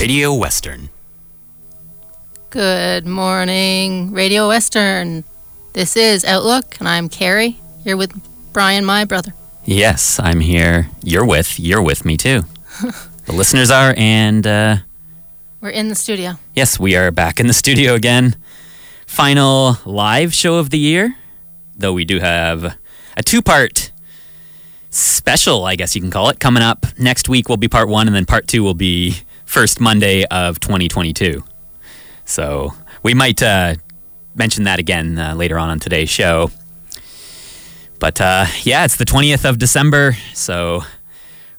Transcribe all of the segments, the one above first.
Radio Western. Good morning, Radio Western. This is Outlook, and I'm Carrie, You're with Brian, my brother. Yes, I'm here. You're with. You're with me too. the listeners are, and uh, We're in the studio. yes, we are back in the studio again. Final live show of the year, though we do have a two-part special, I guess you can call it, coming up next week. Will be part one, and then part two will be first Monday of 2022. So we might uh, mention that again uh, later on on today's show. But uh, yeah, it's the 20th of December, so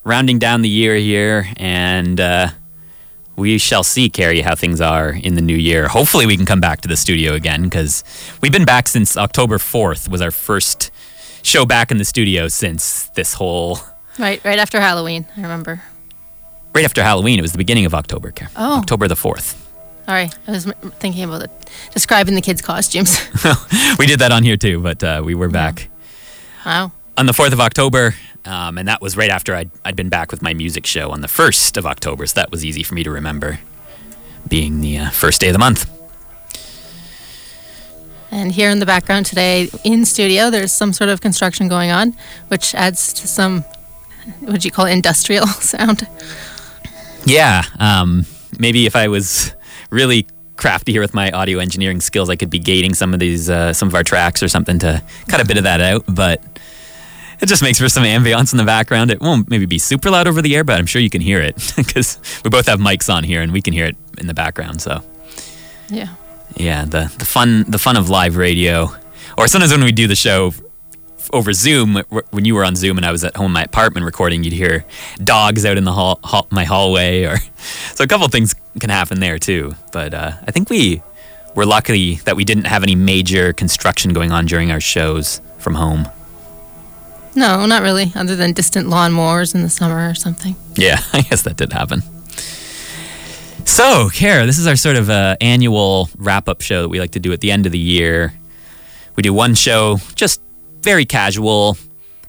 rounding down the year here, and uh, we shall see, Carrie, how things are in the new year. Hopefully, we can come back to the studio again because we've been back since October 4th was our first show back in the studio since this whole Right, right after Halloween, I remember. Right after Halloween. It was the beginning of October, Car- Oh. October the 4th. Sorry, I was thinking about it, describing the kids' costumes. we did that on here too, but uh, we were back wow. on the 4th of October. Um, and that was right after I'd, I'd been back with my music show on the 1st of October. So that was easy for me to remember being the uh, first day of the month. And here in the background today, in studio, there's some sort of construction going on, which adds to some, what do you call it, industrial sound. Yeah. Um, maybe if I was really crafty here with my audio engineering skills, I could be gating some of these, uh, some of our tracks or something to cut a bit of that out. But it just makes for some ambiance in the background. It won't maybe be super loud over the air, but I'm sure you can hear it because we both have mics on here and we can hear it in the background. So Yeah. yeah, the the fun the fun of live radio, or sometimes when we do the show over Zoom, when you were on Zoom and I was at home in my apartment recording, you'd hear dogs out in the hall, hall my hallway, or so a couple things can happen there too. But uh, I think we were lucky that we didn't have any major construction going on during our shows from home. No, not really, other than distant lawnmowers in the summer or something. Yeah, I guess that did happen. So, Carrie, this is our sort of uh, annual wrap up show that we like to do at the end of the year. We do one show, just very casual,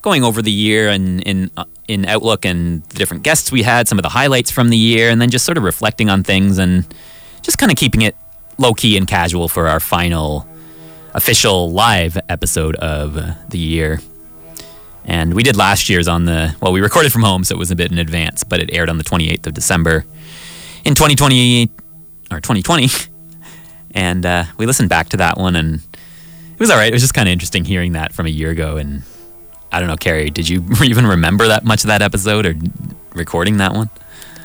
going over the year and in uh, in Outlook and the different guests we had, some of the highlights from the year, and then just sort of reflecting on things and just kind of keeping it low key and casual for our final official live episode of the year. And we did last year's on the, well, we recorded from home, so it was a bit in advance, but it aired on the 28th of December in 2020, or 2020. And uh, we listened back to that one, and it was all right. It was just kind of interesting hearing that from a year ago. And I don't know, Carrie, did you even remember that much of that episode or recording that one?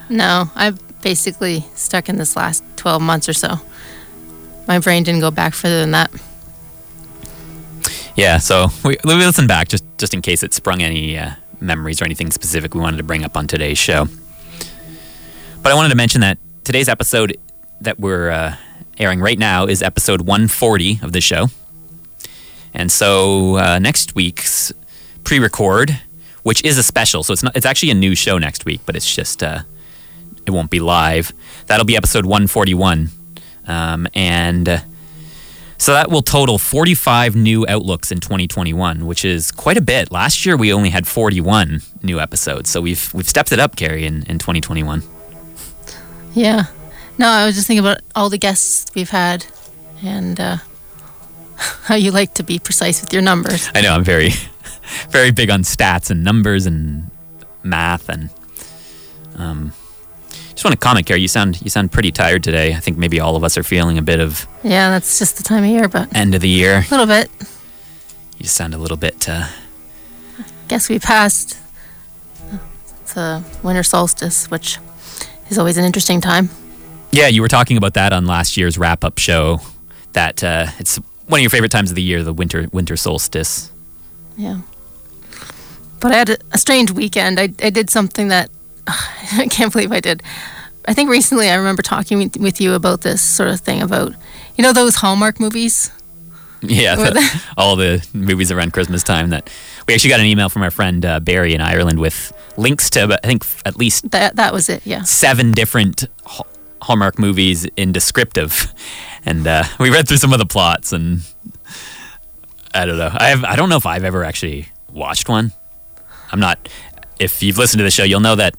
No, I've basically stuck in this last 12 months or so. My brain didn't go back further than that. Yeah, so we, we listened back just, just in case it sprung any uh, memories or anything specific we wanted to bring up on today's show. But I wanted to mention that today's episode that we're uh, airing right now is episode 140 of the show. And so uh, next week's pre-record, which is a special, so it's not it's actually a new show next week, but it's just uh, it won't be live. That'll be episode 141, um, and uh, so that will total 45 new outlooks in 2021, which is quite a bit. Last year we only had 41 new episodes, so we've we've stepped it up, Carrie, in, in 2021. Yeah. No, I was just thinking about all the guests we've had and uh, how you like to be precise with your numbers. I know I'm very, very big on stats and numbers and math and um. Just want to comment, Carrie. You sound you sound pretty tired today. I think maybe all of us are feeling a bit of Yeah, that's just the time of year, but end of the year. a little bit. You just sound a little bit. Uh, Guess we passed the winter solstice, which is always an interesting time. yeah, you were talking about that on last year's wrap up show. That uh, it's one of your favorite times of the year, the winter winter solstice. Yeah. But I had a, a strange weekend. I, I did something that I can't believe I did. I think recently I remember talking with, with you about this sort of thing about, you know, those Hallmark movies. Yeah, the- all the movies around Christmas time that we actually got an email from our friend uh, Barry in Ireland with links to, I think, at least That that was it. Yeah. seven different Hallmark movies in descriptive, and uh, we read through some of the plots, and I don't know. I have, I don't know if I've ever actually watched one. I'm not. If you've listened to the show, you'll know that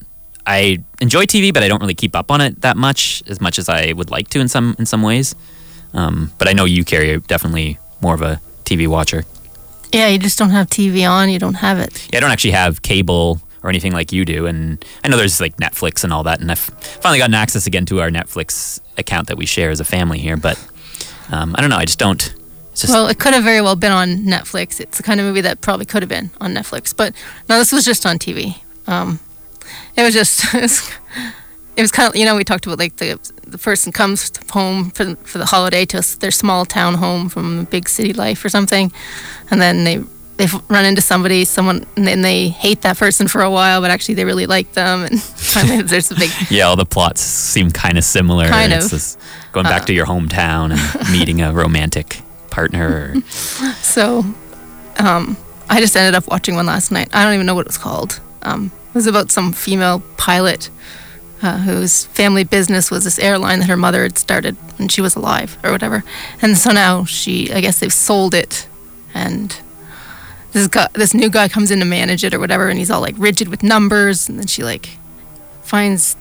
I enjoy TV, but I don't really keep up on it that much, as much as I would like to in some in some ways. Um, but I know you, Carrie, are definitely more of a TV watcher. Yeah, you just don't have TV on. You don't have it. Yeah, I don't actually have cable or anything like you do, and I know there's like Netflix and all that, and I've finally gotten access again to our Netflix account that we share as a family here. But um, I don't know, I just don't. Just Well, it could have very well been on Netflix. It's the kind of movie that probably could have been on Netflix, but no, this was just on TV. Um, it was just it was, it was kind of you know we talked about like the the person comes home for for the holiday to their small town home from big city life or something, and then they they run into somebody someone and then they hate that person for a while, but actually they really like them, and finally there's a big yeah, all the plots seem kind of similar. Kind It's of. Uh. going back to your hometown and meeting a romantic partner. Or, So, um, I just ended up watching one last night. I don't even know what it was called. Um, it was about some female pilot uh, whose family business was this airline that her mother had started when she was alive or whatever. And so now she, I guess they've sold it, and this guy, this new guy comes in to manage it or whatever, and he's all like rigid with numbers, and then she like finds,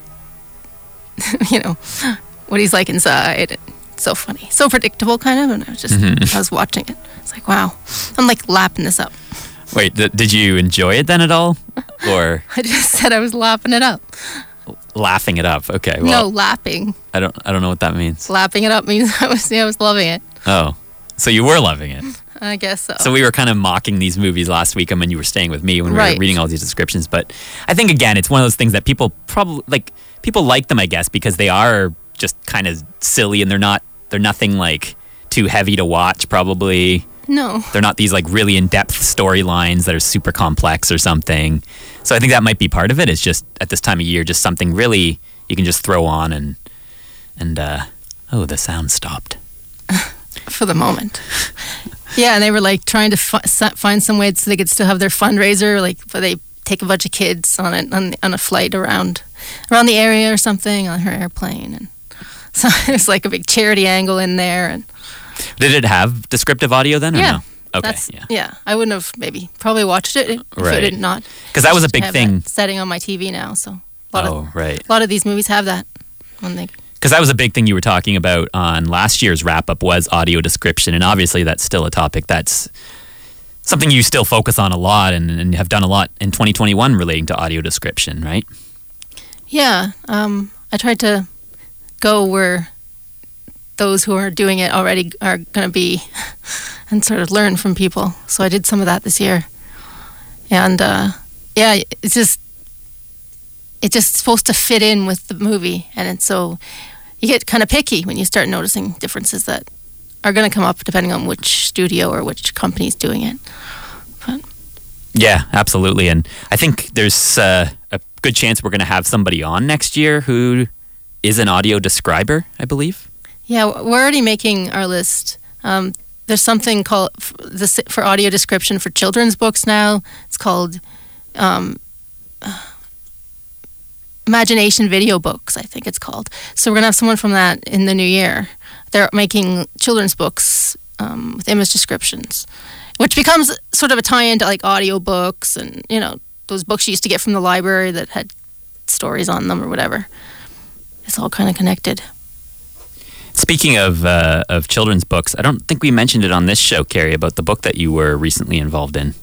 you know, what he's like inside. So funny, so predictable, kind of. And I was just, mm-hmm. I was watching it. It's like, wow, I'm like lapping this up. wait, th- did you enjoy it then at all, or I just said I was lapping it up. laughing it up? Okay, no, well, lapping. I don't, I don't know what that means. Lapping it up means I was, yeah, I was loving it. Oh, so you were loving it. I guess so. So we were kind of mocking these movies last week and when you were staying with me when we Right. were reading all these descriptions. But I think again, it's one of those things that people probably like. People like them, I guess, because they are just kind of silly and they're not. They're nothing like too heavy to watch. Probably no, they're not these like really in-depth storylines that are super complex or something. So I think that might be part of it. It's just at this time of year, just something really you can just throw on and and uh, oh, the sound stopped. for the moment. Yeah, and they were like trying to fi- find some way so they could still have their fundraiser, like but they take a bunch of kids on a on, on a flight around around the area or something on her airplane, and so there's like a big charity angle in there, and Did it have descriptive audio then? Or yeah, No? Okay. that's, yeah. I wouldn't have maybe probably watched it if Right. it did not. Because that was a big thing. setting on my TV now, so a lot Oh, of right. a lot of these movies have that when they Because that was a big thing you were talking about on last year's wrap up was audio description, and obviously that's still a topic that's something you still focus on a lot and, and have done a lot in 2021 relating to audio description, right? Yeah, um, I tried to go where those who are doing it already are going to be and sort of learn from people. So I did some of that this year. And uh, yeah, it's just it's just supposed to fit in with the movie and it's so you get kind of picky when you start noticing differences that are going to come up depending on which studio or which company's doing it. Yeah, absolutely. And I think there's uh, a good chance we're going to have somebody on next year who is an audio describer, I believe. Yeah, we're already making our list. Um, there's something called for audio description for children's books now. It's called um, Imagination Video Books, I think it's called. So we're gonna have someone from that in the new year. They're making children's books um, with image descriptions, which becomes sort of a tie-in to like audio books and you know those books you used to get from the library that had stories on them or whatever. It's all kind of connected. Speaking of uh, of children's books, I don't think we mentioned it on this show, Carrie, about the book that you were recently involved in.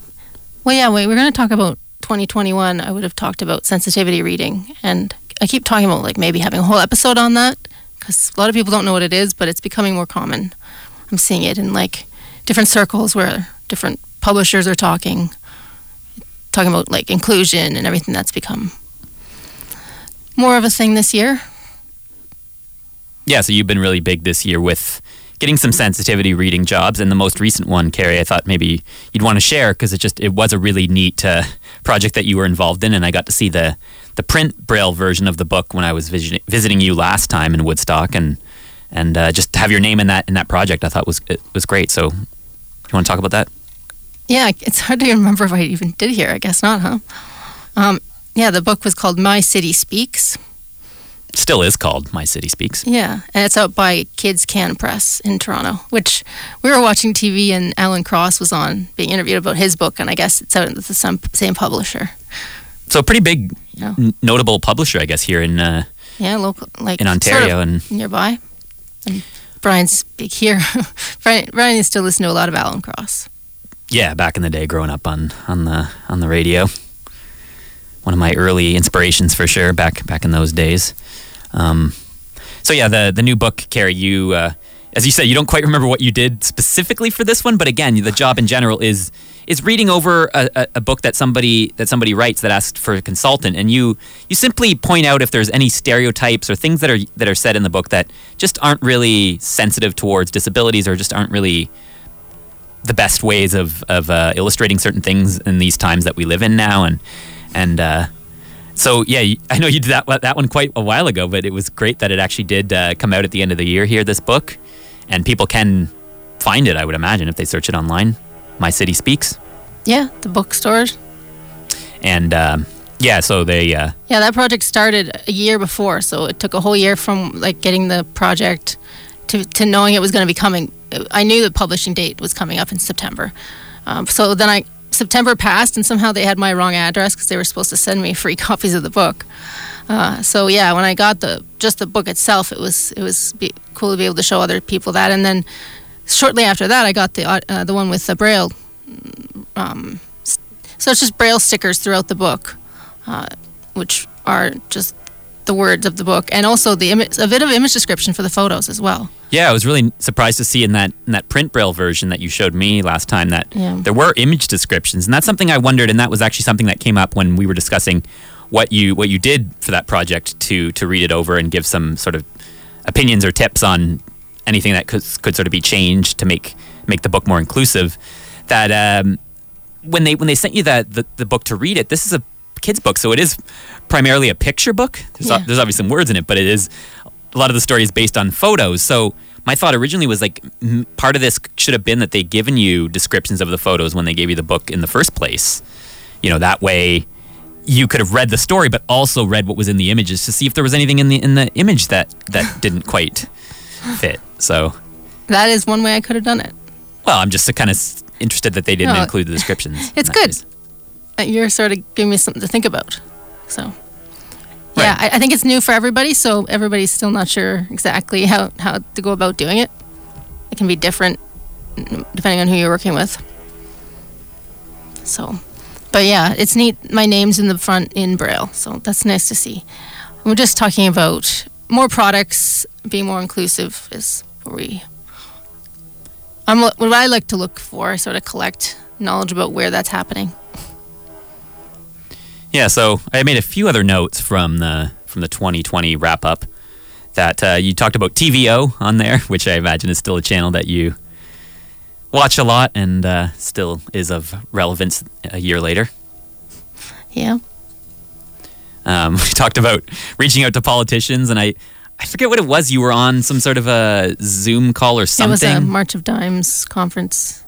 Well, yeah, wait, we're going to talk about 2021. I would have talked about sensitivity reading. And I keep talking about like maybe having a whole episode on that because a lot of people don't know what it is, but it's becoming more common. I'm seeing it in like different circles where different publishers are talking, talking about like inclusion and everything that's become more of a thing this year. Yeah, so you've been really big this year with getting some sensitivity reading jobs. And the most recent one, Carrie, I thought maybe you'd want to share because it just it was a really neat uh, project that you were involved in, and I got to see the the print braille version of the book when I was vis- visiting you last time in Woodstock, and and uh, just to have your name in that in that project, I thought was it was great. So, you want to talk about that? Yeah, it's hard to remember if I even did here. I guess not, huh? Um, yeah, the book was called My City Speaks. Still is called My City Speaks. Yeah, and it's out by Kids Can Press in Toronto, which we were watching TV and Alan Cross was on being interviewed about his book, and I guess it's out with the same, same publisher. So, a pretty big, Yeah. n- notable publisher, I guess, here in uh, Yeah, local, like in Ontario, sort of and nearby. And Brian's big here. Brian, Brian used to listen to a lot of Alan Cross. yeah, back in the day, growing up on on the on the radio. One of my early inspirations for sure, back back in those days. Um, so yeah, the the new book, Carrie, you uh, as you said, you don't quite remember what you did specifically for this one, but again, the job in general is is reading over a, a, a book that somebody that somebody writes that asks for a consultant, and you you simply point out if there's any stereotypes or things that are that are said in the book that just aren't really sensitive towards disabilities or just aren't really the best ways of of uh, illustrating certain things in these times that we live in now, and and uh, so yeah, I know you did that that one quite a while ago, but it was great that it actually did uh, come out at the end of the year here. This book, and people can find it. I would imagine if they search it online, My City Speaks, Yeah, the bookstores. and um, yeah, so they uh, Yeah, that project started a year before, so it took a whole year from like getting the project to, to knowing it was going to be coming. I knew the publishing date was coming up in September. Um, so then I September passed, and somehow they had my wrong address because they were supposed to send me free copies of the book. Uh, so yeah, when I got the just the book itself, it was it was be, cool to be able to show other people that. And then shortly after that, I got the uh, the one with the braille. Um, s- so it's just braille stickers throughout the book uh, which are just the words of the book, and also the image, a bit of image description for the photos as well. Yeah, I was really surprised to see in that in that print braille version that you showed me last time that Yeah. there were image descriptions, and that's something I wondered, and that was actually something that came up when we were discussing what you what you did for that project to to read it over and give some sort of opinions or tips on anything that could could sort of be changed to make make the book more inclusive. That um, when they when they sent you that the, the book to read it, this is a kids book, so it is primarily a picture book. There's, Yeah. there's obviously some words in it, but it is a lot of the story is based on photos. So my thought originally was like m- part of this should have been that they'd given you descriptions of the photos when they gave you the book in the first place. You know, that way you could have read the story, but also read what was in the images to see if there was anything in the in the image that that didn't quite fit. So, That is one way I could have done it. well, I'm just kind of interested that they didn't No, include the descriptions. it's good. case. You're sort of giving me something to think about. So, yeah, I, I think it's new for everybody, so everybody's still not sure exactly how, how to go about doing it. It can be different depending on who you're working with. So, but yeah, it's neat. My name's in the front in Braille, so that's nice to see. We're just talking about more products, being more inclusive is what we. I'm what I like to look for. I sort of collect knowledge about where that's happening. Yeah, so I made a few other notes from the from the 2020 wrap up that uh, you talked about TVO on there, which I imagine is still a channel that you watch a lot and uh, still is of relevance a year later. Yeah. Um, we talked about reaching out to politicians, and I I forget what it was. You were on some sort of a Zoom call or something. It was a. March of Dimes conference.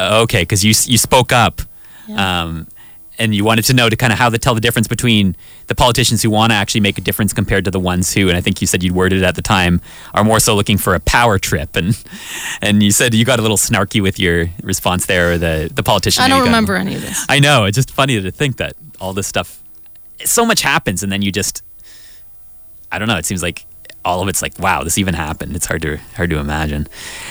Okay, because you you spoke up, Yeah. um, and you wanted to know to kind of how to tell the difference between the politicians who want to actually make a difference compared to the ones who, and I think you said you'd worded it at the time, are more so looking for a power trip, and and you said you got a little snarky with your response there, or the the politician. I don't you got- remember any of this. I know it's just funny to think that all this stuff, so much happens, and then you just, I don't know. It seems like all of it's like, wow, this even happened. It's hard to hard to imagine.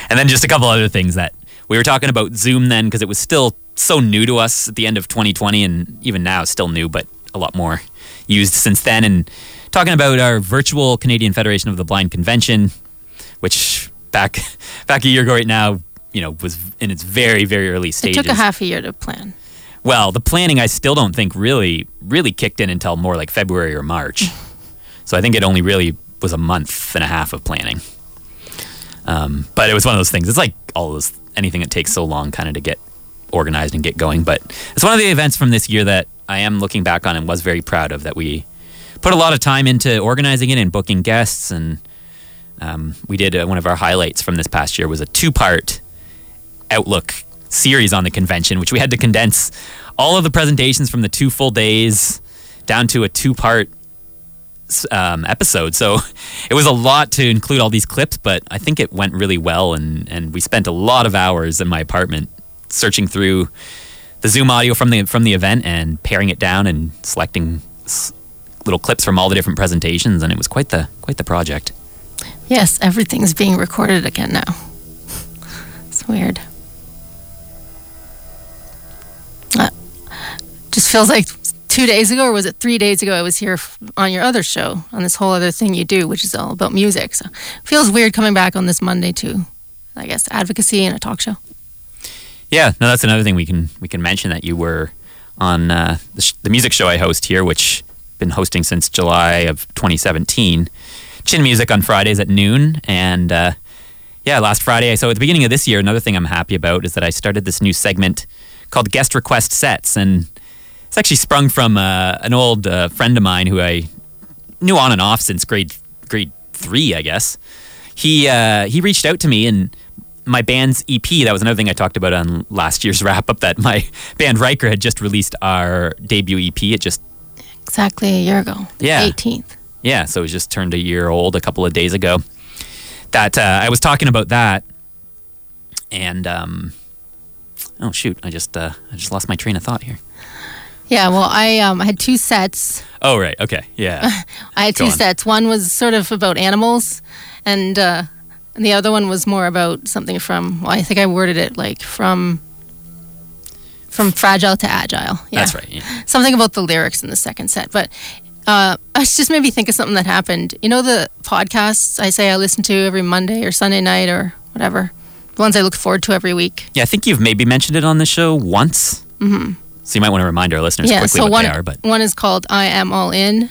And then just a couple other things that we were talking about Zoom then because it was still so new to us at the end of 2020, and even now it's still new, but a lot more used since then. And talking about our virtual Canadian Federation of the Blind convention, which back back a year ago right now, you know, was in its very very early stages. It took a half a year to plan. Well, the planning I still don't think really really kicked in until more like February or March. so I think it only really was a month and a half of planning. Um, but it was one of those things. It's like all those anything that takes so long kind of to get organized and get going. But it's one of the events from this year that I am looking back on and was very proud of that we put a lot of time into organizing it and booking guests. And um, we did uh, one of our highlights from this past year was a two part Outlook series on the convention, which we had to condense all of the presentations from the two full days down to a two part um, episode. So it was a lot to include all these clips, but I think it went really well. And, and we spent a lot of hours in my apartment searching through the Zoom audio from the from the event and paring it down and selecting s- little clips from all the different presentations. And it was quite the quite the project. Yes, everything's being recorded again now. It's weird. Uh, just feels like two days ago, or was it three days ago? I was here on your other show on this whole other thing you do, which is all about music. So feels weird coming back on this Monday too. I guess advocacy and a talk show. Yeah, no, that's another thing we can we can mention that you were on uh, the, sh- the music show I host here, which been hosting since July of 2017. Chin Music on Fridays at noon, and uh, yeah, last Friday. So at the beginning of this year, another thing I'm happy about is that I started this new segment called Guest Request Sets, and it's actually sprung from uh, an old uh, friend of mine who I knew on and off since grade grade three, I guess. He uh, he reached out to me and my band's EP. That was another thing I talked about on last year's wrap up. That my band Riker had just released our debut EP. It just Exactly a year ago. Yeah. 18th. yeah, so it was just turned a year old a couple of days ago. That uh, I was talking about that, and um, oh shoot, I just uh, I just lost my train of thought here. Yeah, well, I um, I had two sets. Oh right, okay, yeah, I had Go two on. sets. One was sort of about animals, and uh, and the other one was more about something from. Well, I think I worded it like from from fragile to agile. Yeah. that's right. Yeah. Something about the lyrics in the second set, but. Uh, it just made me think of something that happened. You know the podcasts I say I listen to every Monday or Sunday night or whatever, the ones I look forward to every week. yeah, I think you've maybe mentioned it on the show once. Mm-hmm. So you might want to remind our listeners yeah, quickly so what one they are. But one is called I Am All In.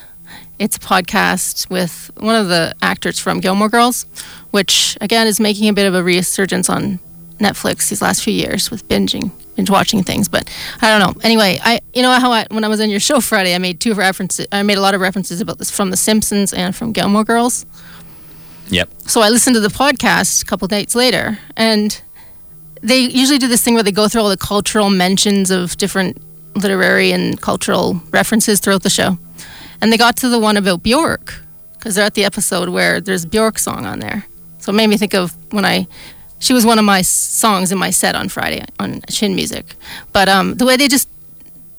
It's a podcast with one of the actors from Gilmore Girls, which again is making a bit of a resurgence on Netflix these last few years with binging, binge watching things. But I don't know. Anyway, I you know how I, when I was on your show Friday, I made two references. I made a lot of references about this from The Simpsons and from Gilmore Girls. yep, So I listened to the podcast a couple days later, and they usually do this thing where they go through all the cultural mentions of different literary and cultural references throughout the show. And they got to the one about Bjork, because they're at the episode where there's Bjork song on there. So it made me think of when I, she was one of my songs in my set on Friday on Chin Music. But um, the way they just,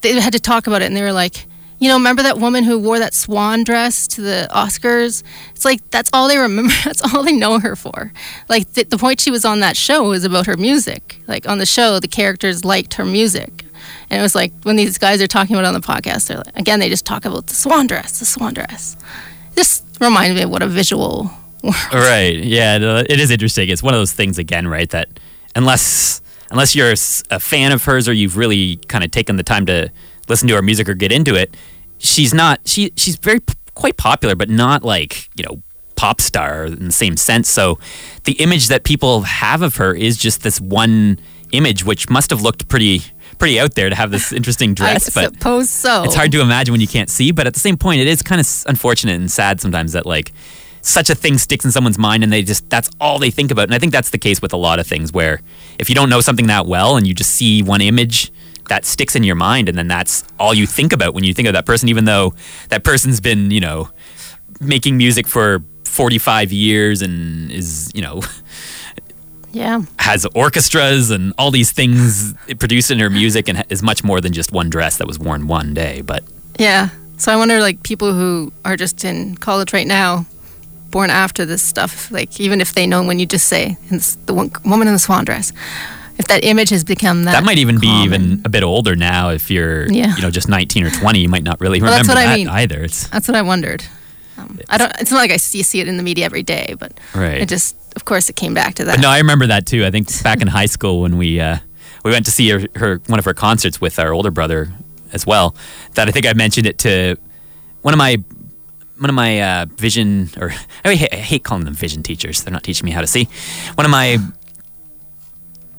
they had to talk about it, and they were like, you know, remember that woman who wore that swan dress to the Oscars? It's like that's all they remember. That's all they know her for. Like the, the point she was on that show was about her music. Like on the show, the characters liked her music, and it was like when these guys are talking about on the podcast, they're like, again, they just talk about the swan dress, the swan dress. This reminds me of what a visual. right. Yeah, it is interesting. It's one of those things again, right? That unless unless you're a fan of hers or you've really kind of taken the time to listen to her music or get into it, she's not. She she's very quite popular, but not like you know pop star in the same sense. So the image that people have of her is just this one image, which must have looked pretty pretty out there to have this interesting dress, I but. suppose so. It's hard to imagine when you can't see, but at the same point, it is kind of unfortunate and sad sometimes that like such a thing sticks in someone's mind and they just that's all they think about. And I think that's the case with a lot of things where if you don't know something that well and you just see one image that sticks in your mind and then that's all you think about when you think of that person, even though that person's been, you know, making music for 45 years and is, you know, Yeah. has orchestras and all these things produced in her music and is much more than just one dress that was worn one day. But Yeah. So I wonder, like, people who are just in college right now, born after this stuff, like, even if they know when you just say it's the one, woman in the swan dress, if that image has become that. that might even be even a bit older now if you're Yeah. you know just 19 or 20 you might not really Well, that's remember what I mean. either it's That's what I wondered. Um, I don't. It's not like I see, see it in the media every day, but Right. it just, of course, it came back to that. but no i remember that too i think back in high school when we uh we went to see her, her one of her concerts with our older brother as well that i think i mentioned it to one of my one of my uh, vision, or I hate, I hate calling them vision teachers. They're not teaching me how to see. One of my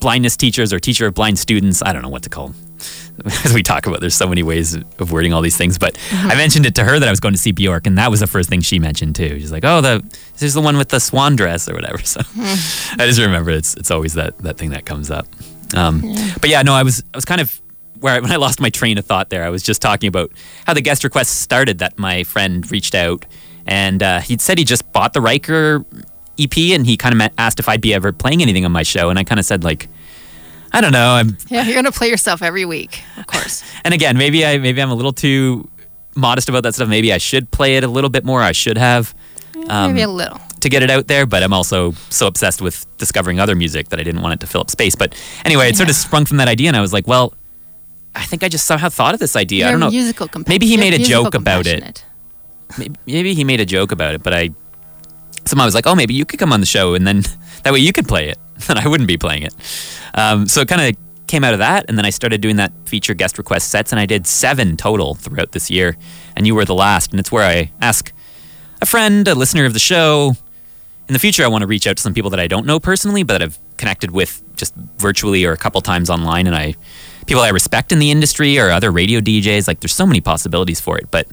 blindness teachers or teacher of blind students. I don't know what to call them. As we talk about, there's so many ways of wording all these things. But Mm-hmm. I mentioned it to her that I was going to see Bjork, and that was the first thing she mentioned too. She's like, "Oh, the this is the one with the swan dress or whatever." So Hmm. I just remember it's it's always that that thing that comes up. Um, But yeah, no, I was I was kind of where I, when I lost my train of thought there. I was just talking about how the guest request started. That my friend reached out and uh, he said he just bought the Riker EP and he kind of asked if I'd be ever playing anything on my show, and I kind of said like. I don't know. I'm, Yeah, you're gonna play yourself every week, of course. and again, maybe I maybe I'm a little too modest about that stuff. Maybe I should play it a little bit more. I should have um, Maybe a little. to get it out there, but I'm also so obsessed with discovering other music that I didn't want it to fill up space. But anyway, it sort of sprung from that idea, and I was like, well, I think I just somehow thought of this idea. I You're don't know. Musical compa- Maybe he made a joke about it. Maybe, maybe he made a joke about it, but I somehow I was like, oh, maybe you could come on the show, and then that way you could play it, and I wouldn't be playing it. Um, so it kind of came out of that, and then I started doing that feature guest request sets, and I did seven total throughout this year, and you were the last, and it's where I ask a friend, a listener of the show. In the future, I want to reach out to some people that I don't know personally, but that I've connected with just virtually or a couple times online, and I people I respect in the industry or other radio DJs. Like, there's so many possibilities for it. But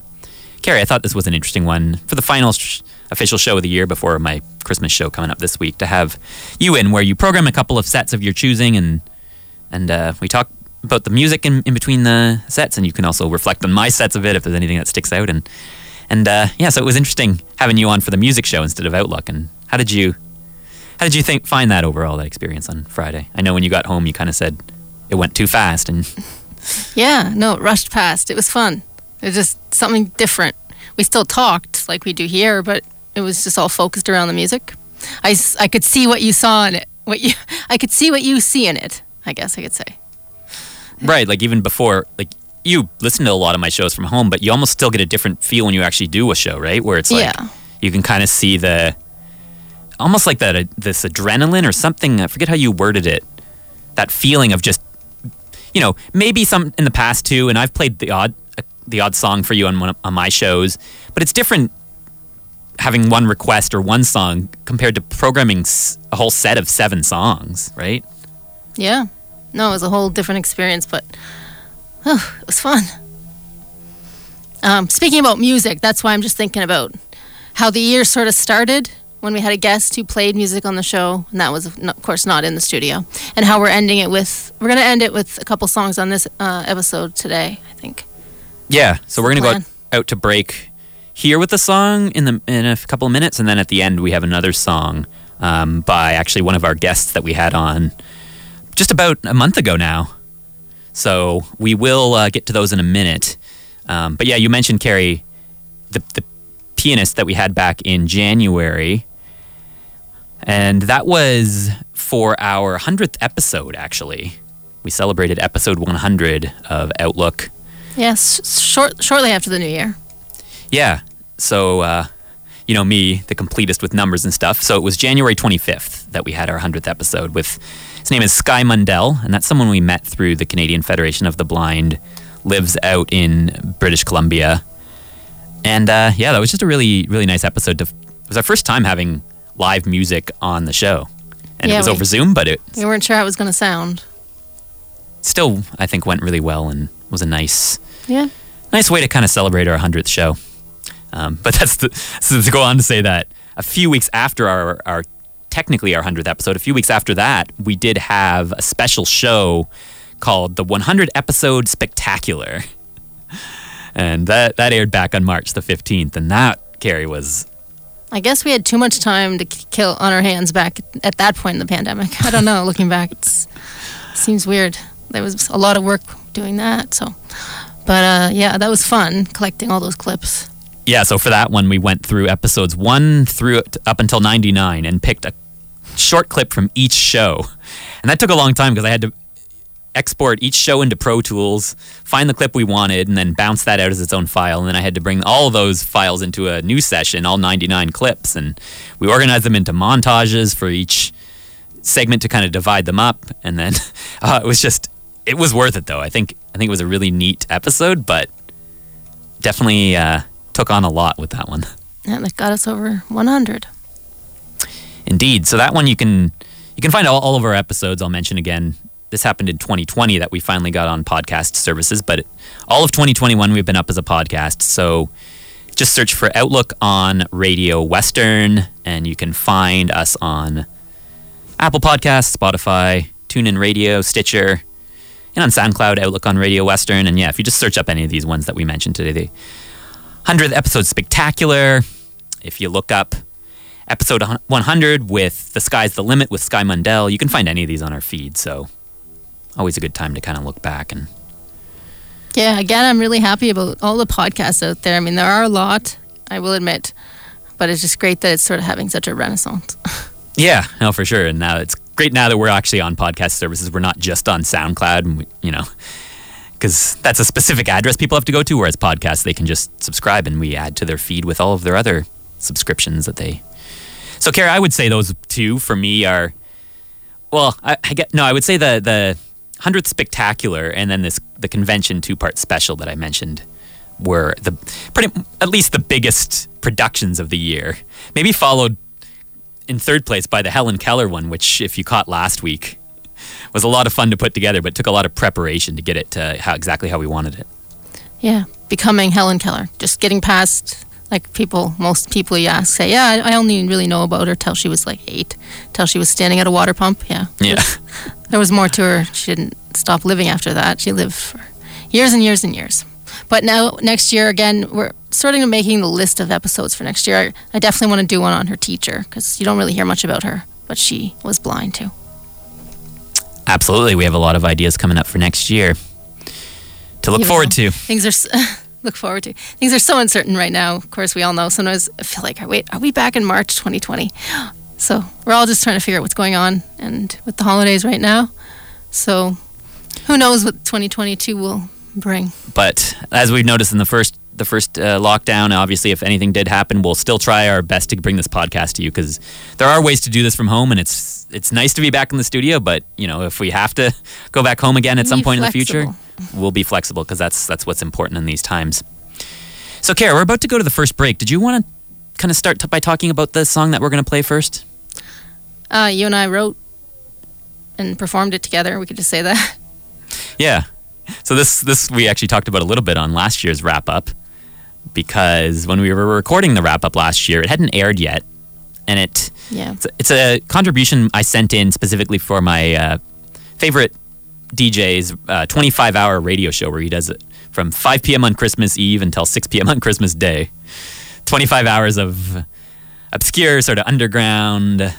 Carrie, I thought this was an interesting one for the final sh- official show of the year before my Christmas show coming up this week to have you in, where you program a couple of sets of your choosing, and and uh, we talk about the music in, in between the sets, and you can also reflect on my sets of it if there's anything that sticks out, and and uh, yeah, so it was interesting having you on for the music show instead of Outlook. And how did you how did you think find that overall that experience on Friday? I know when you got home, you kind of said it went too fast, and Yeah, no, it rushed past. It was fun. It was just something different. We still talked like we do here, but it was just all focused around the music. I, I could see what you saw in it. What you I could see what you see in it. I guess I could say. Right, like even before, like you listen to a lot of my shows from home, but you almost still get a different feel when you actually do a show, right? Where it's like Yeah. you can kind of see the almost like that uh, this adrenaline or something. I forget how you worded it. That feeling of just you know maybe some in the past too, and I've played the odd uh, the odd song for you on one of, on my shows, but it's different having one request or one song compared to programming a whole set of seven songs, right? Yeah. No, it was a whole different experience, but oh, it was fun. Um, speaking about music, that's why I'm just thinking about how the year sort of started when we had a guest who played music on the show, and that was, of course, not in the studio, and how we're ending it with. We're going to end it with a couple songs on this uh, episode today, I think. Yeah, so we're gonna go out, out to break here with the song in the in a couple of minutes, and then at the end we have another song um, by actually one of our guests that we had on just about a month ago now. So we will uh, get to those in a minute. Um, but yeah, you mentioned Carrie, the the pianist that we had back in January, and that was for our hundredth episode. Actually, we celebrated episode 100 of Outlook. Yes, short, shortly after the new year. Yeah. So, uh, you know, me, the completest with numbers and stuff. So it was January 25th that we had our 100th episode with, his name is Sky Mundell, and that's someone we met through the Canadian Federation of the Blind, lives out in British Columbia. And uh, yeah, that was just a really, really nice episode. To, it was our first time having live music on the show. And it was we- over Zoom, but it We weren't sure how it was going to sound. still, I think, went really well and was a nice, Yeah. nice way to kind of celebrate our 100th show. Um, but that's the, so to go on to say that a few weeks after our, our technically our 100th episode, a few weeks after that, we did have a special show called the 100 episode spectacular. And that, that aired back on March the 15th. And that, Carrie, was I guess we had too much time to kill on our hands back at that point in the pandemic. I don't know. looking back, it seems weird. There was a lot of work doing that. So, but uh, yeah, that was fun collecting all those clips. Yeah, so for that one, we went through episodes one through up until 99 and picked a short clip from each show. And that took a long time because I had to export each show into Pro Tools, find the clip we wanted, and then bounce that out as its own file. And then I had to bring all those files into a new session, all 99 clips. And we organized them into montages for each segment to kind of divide them up. And then uh, it was just, it was worth it though. I think, I think it was a really neat episode, but definitely uh, took on a lot with that one. And that got us over 100. Indeed. So that one you can you can find all, all of our episodes. I'll mention again. This happened in 2020 that we finally got on podcast services, but all of 2021 we've been up as a podcast. So just search for Outlook on Radio Western, and you can find us on Apple Podcasts, Spotify, TuneIn Radio, Stitcher, and on SoundCloud, Outlook on Radio Western. And yeah, if you just search up any of these ones that we mentioned today, the 100th episode spectacular. If you look up episode 100 with The Sky's the Limit with Sky Mundell, you can find any of these on our feed. So always a good time to kind of look back and Yeah, again, I'm really happy about all the podcasts out there. I mean, there are a lot, I will admit, but it's just great that it's sort of having such a renaissance. Yeah, no, for sure. And now it's great now that we're actually on podcast services. We're not just on SoundCloud, and we, you know, because that's a specific address people have to go to. Whereas podcasts, they can just subscribe, and we add to their feed with all of their other subscriptions that they. So, Carrie, I would say those two for me are, well, I, I get no, I would say the the hundredth spectacular, and then this the convention two part special that I mentioned were the pretty at least the biggest productions of the year. Maybe followed in third place by the Helen Keller one, which, if you caught last week, was a lot of fun to put together, but took a lot of preparation to get it to how exactly how we wanted it. yeah, becoming Helen Keller, just getting past like people, most people you ask say, yeah, I I only really know about her till she was like eight, till she was standing at a water pump. Yeah, Yeah, there was more to her. She didn't stop living after that. She lived for years and years and years. But now, next year, again, we're starting to making the list of episodes for next year. I, I definitely want to do one on her teacher because you don't really hear much about her, but she was blind too. Absolutely. We have a lot of ideas coming up for next year to look Even forward to. Things are look forward to. Things are so uncertain right now. Of course, we all know. Sometimes I feel like, wait, are we back in March 2020? So we're all just trying to figure out what's going on, and with the holidays right now, so who knows what 2022 will bring. But as we've noticed in the first the first uh, lockdown, obviously, if anything did happen, we'll still try our best to bring this podcast to you because there are ways to do this from home, and it's it's nice to be back in the studio. But you know, if we have to go back home again at some Be point in the future, we'll be flexible because that's that's what's important in these times. So, Carrie, we're about to go to the first break. Did you want to kind of start t- by talking about the song that we're going to play first? Uh, you and I wrote and performed it together. We could just say that. Yeah. So this this we actually talked about a little bit on last year's wrap up because when we were recording the wrap up last year, it hadn't aired yet, and it Yeah. it's a, it's a contribution I sent in specifically for my uh, favorite DJ's uh, 25 hour radio show where he does it from 5 p.m. on Christmas Eve until 6 p.m. on Christmas Day. 25 hours of obscure sort of underground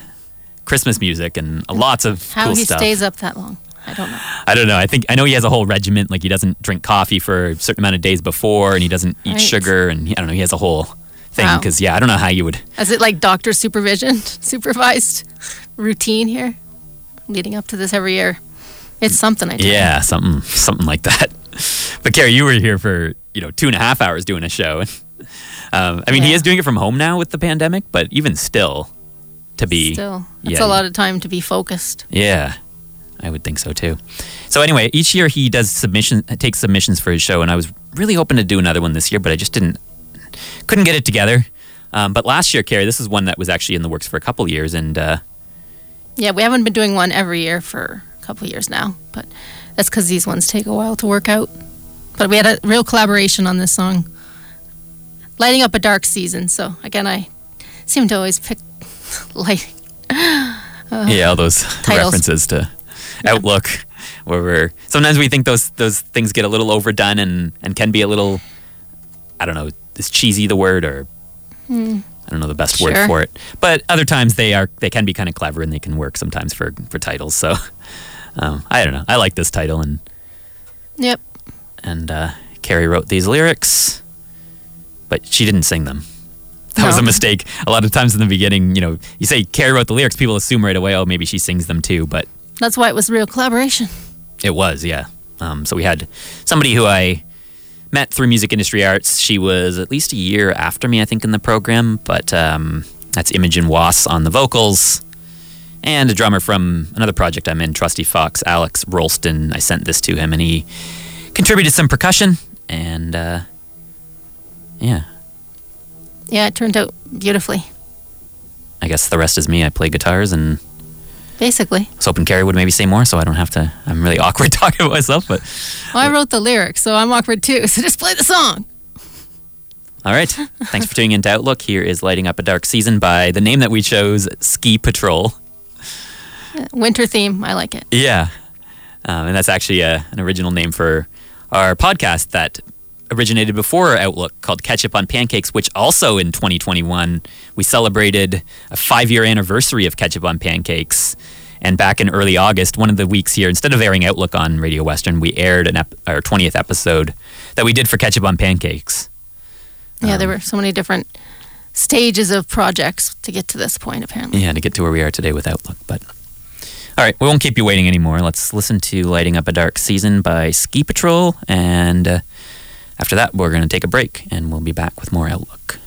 Christmas music and lots of How cool he stuff. stays up that long, I don't know. I don't know. I think I know he has a whole regiment. Like he doesn't drink coffee for a certain amount of days before, and he doesn't eat Right. sugar, and he, I don't know. He has a whole thing Wow. because yeah, I don't know how you would. Is it like doctor supervision, supervised routine here, leading up to this every year? It's something I tell you. Yeah, something something like that. But Carrie, you were here for you know two and a half hours doing a show. um, I mean, he is doing it from home now with the pandemic, but even still, to be Still, it's yeah, a lot of time to be focused. Yeah, I would think so too. So anyway, each year he does submission, takes submissions for his show, and I was really hoping to do another one this year, but I just didn't, couldn't get it together. Um, but last year, Carrie, this is one that was actually in the works for a couple years, and uh, Yeah, we haven't been doing one every year for a couple of years now, but that's because these ones take a while to work out. But we had a real collaboration on this song, lighting up a dark season. So again, I seem to always pick light. yeah, all those. Titles. references to Outlook, where we're sometimes we think those those things get a little overdone and and can be a little, I don't know, is cheesy the word or. I don't know the best word Hmm. Sure. for it, but other times they are they can be kind of clever and they can work sometimes for for titles. So um, I don't know. I like this title and Yep. and uh, Carrie wrote these lyrics, but she didn't sing them. That was a mistake. A lot of times in the beginning, you know, you say Carrie wrote the lyrics, people assume right away, oh, maybe she sings them too, but That's why it was real collaboration. it was, yeah. Um, so we had somebody who I met through music industry arts. She was at least a year after me, I think, in the program, but um, that's Imogen Wass on the vocals. And a drummer from another project I'm in, Trusty Fox, Alex Rolston. I sent this to him and he contributed some percussion. And uh, yeah, Yeah, it turned out beautifully. I guess the rest is me. I play guitars and Basically. I was hoping Carrie would maybe say more so I don't have to. I'm really awkward talking about myself, but Well, I wrote the lyrics, so I'm awkward too. So just play the song. all right. Thanks for tuning in to Outlook. Here is Lighting Up a Dark Season by the name that we chose, Ski Patrol. Winter theme. I like it. Yeah. Um, and that's actually a, an original name for our podcast that originated before Outlook called Ketchup on Pancakes, which also in 2021 we celebrated a five year anniversary of Ketchup on Pancakes. And back in early August, one of the weeks here, instead of airing Outlook on Radio Western, we aired an ep- our 20th episode that we did for Ketchup on Pancakes. Yeah, there were so many different stages of projects to get to this point, apparently. Yeah, to get to where we are today with Outlook. But all right, we won't keep you waiting anymore. Let's listen to "Lighting Up a Dark Season" by Ski Patrol, and uh, after that, we're going to take a break, and we'll be back with more Outlook.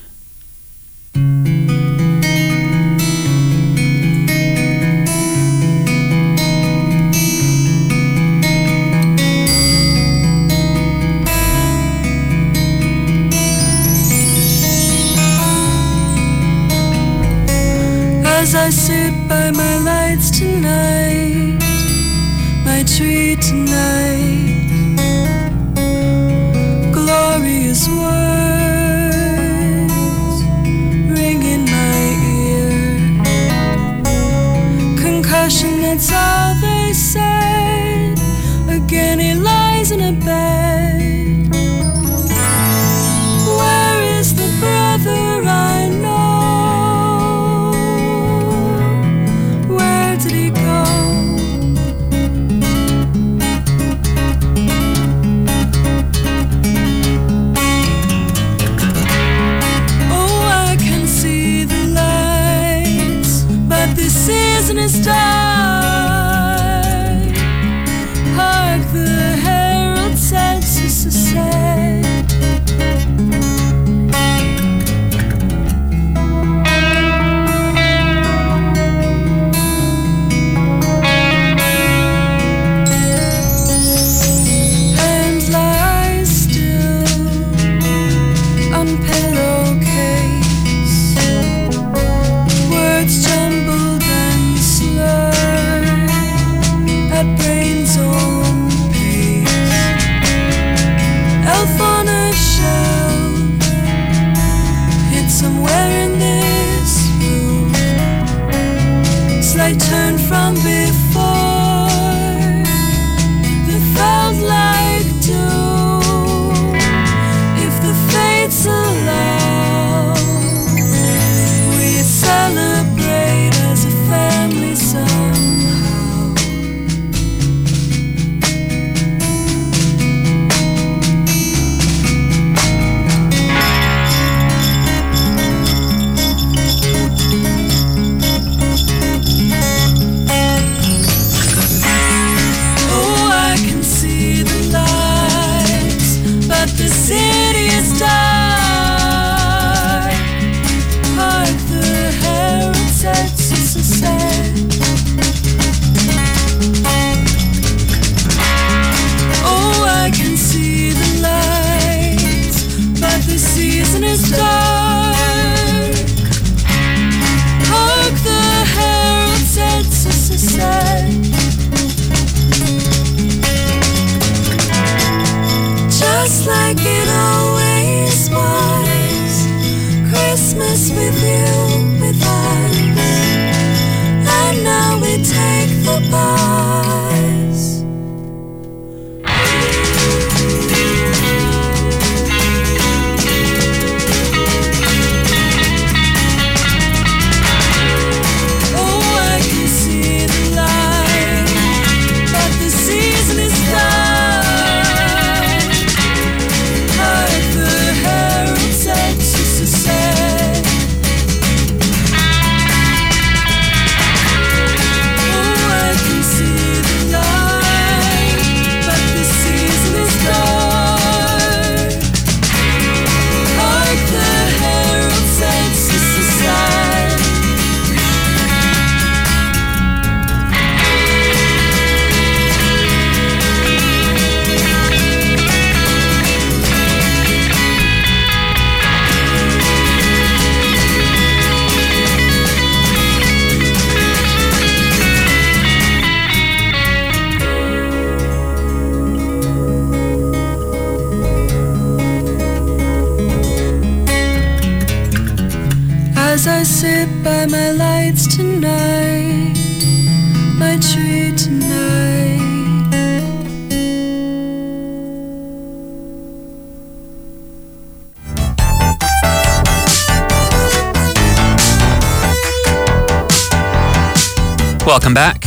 Welcome back.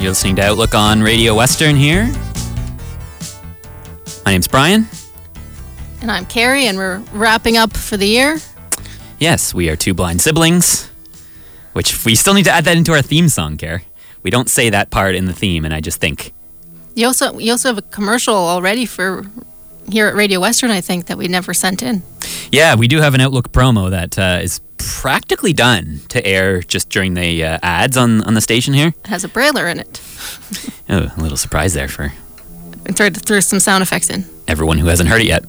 You're listening to Outlook on Radio Western here. My name's Brian. And I'm Carrie, and we're wrapping up for the year. Yes, we are two blind siblings, which we still need to add that into our theme song, Care. We don't say that part in the theme, and I just think, You also you also have a commercial already for here at Radio Western, I think, that we never sent in. yeah, we do have an Outlook promo that uh, is practically done to air just during the uh, ads on, on the station here. It has a brailer in it. Oh, a little surprise there for We threw, threw some sound effects in. everyone who hasn't heard it yet.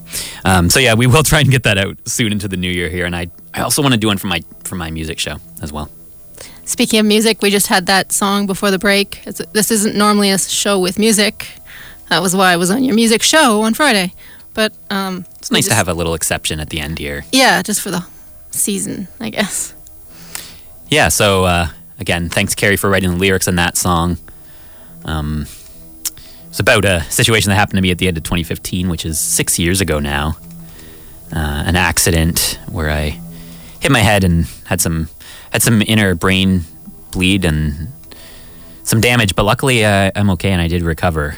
Um, so yeah, we will try and get that out soon into the new year here, and I I also want to do one for my for my music show as well. Speaking of music, we just had that song before the break. It's, this isn't normally a show with music. That was why I was on your music show on Friday. But um, It's nice to have a little exception at the end here. Yeah, just for the season, I guess. Yeah. So uh, again, thanks Carrie for writing the lyrics on that song. Um, it's about a situation that happened to me at the end of 2015, which is six years ago now. Uh, an accident where I hit my head and had some had some inner brain bleed and some damage, but luckily uh, I'm okay and I did recover.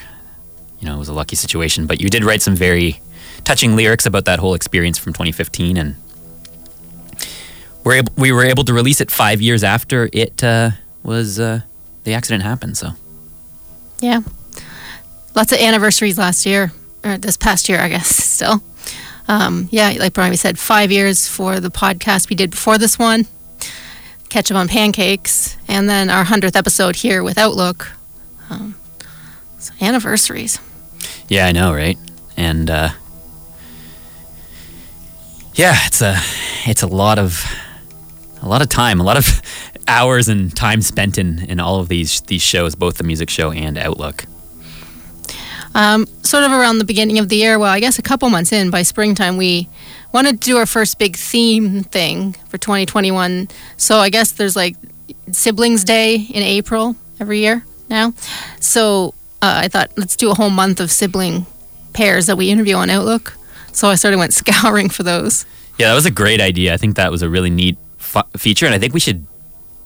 You know, it was a lucky situation. But you did write some very touching lyrics about that whole experience from 2015, and we're able, we were able to release it five years after it uh, was uh, the accident happened. So Yeah. Lots of anniversaries last year, or this past year, I guess, still. Um, yeah, like Brian said, five years for the podcast we did before this one, Ketchup on Pancakes, and then our 100th episode here with Outlook. Um, so anniversaries. yeah, I know, right? And uh, yeah, it's a it's a lot of a lot of time, a lot of hours and time spent in in all of these these shows, both the music show and Outlook. Um, sort of around the beginning of the year, well, I guess a couple months in, by springtime, we wanted to do our first big theme thing for 2021. So I guess there's like Siblings Day in April every year now. So uh, I thought, let's do a whole month of sibling pairs that we interview on Outlook. So I sort of went scouring for those. Yeah, that was a great idea. I think that was a really neat feature, and I think we should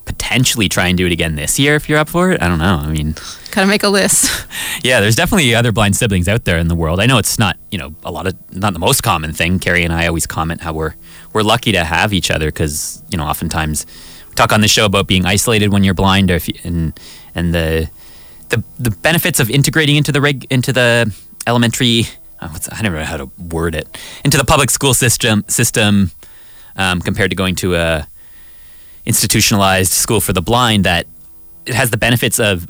potentially try and do it again this year if you're up for it. I don't know. I mean, Kind of make a list. yeah, there's definitely other blind siblings out there in the world. I know it's not, you know, a lot of not the most common thing. Carrie and I always comment how we're we're lucky to have each other because you know oftentimes we talk on the show about being isolated when you're blind, or if you, and and the the the benefits of integrating into the reg into the elementary. Oh, I don't know how to word it into the public school system system um, compared to going to a institutionalized school for the blind that it has the benefits of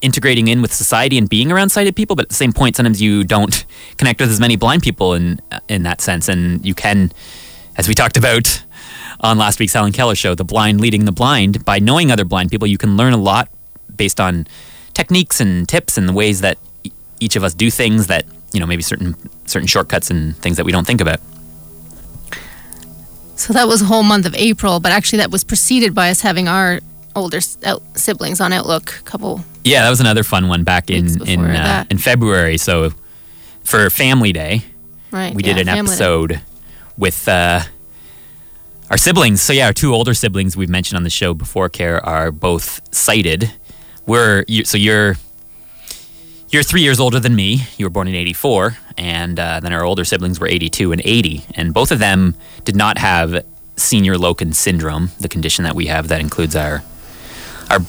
integrating in with society and being around sighted people, but at the same point, sometimes you don't connect with as many blind people in in that sense, and you can, as we talked about on last week's Alan Keller show, the blind leading the blind. By knowing other blind people, you can learn a lot based on techniques and tips and the ways that each of us do things that you know maybe certain certain shortcuts and things that we don't think about. So that was a whole month of April, but actually that was preceded by us having our older siblings on Outlook. A couple. Yeah, that was another fun one back in in uh, in February. So for Family Day, Right. we yeah, did an family day. episode with uh, our siblings. So yeah, our two older siblings we've mentioned on the show before, Care, are both sighted. We're you, so you're you're three years older than me. You were born in '84, and uh, then our older siblings were '82 and '80, and both of them did not have Senior-Loken syndrome, the condition that we have that includes our our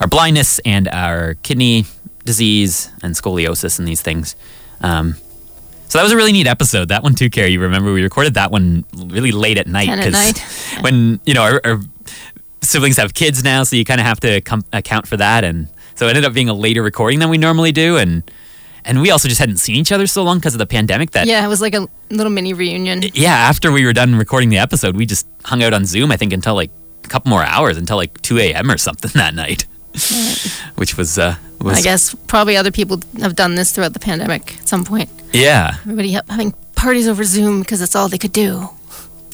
our blindness and our kidney disease and scoliosis and these things. Um, so that was a really neat episode. That one too, Carrie. You remember we recorded that one really late at night 10 at night. when you know our, our siblings have kids now, so you kind of have to com- account for that, and so it ended up being a later recording than we normally do, and and we also just hadn't seen each other so long because of the pandemic that Yeah, it was like a little mini reunion. yeah, after we were done recording the episode, we just hung out on Zoom. I think until like a couple more hours, until like two a.m. or something that night, which was uh was I guess probably other people have done this throughout the pandemic at some point. yeah Everybody having parties over Zoom because that's all they could do.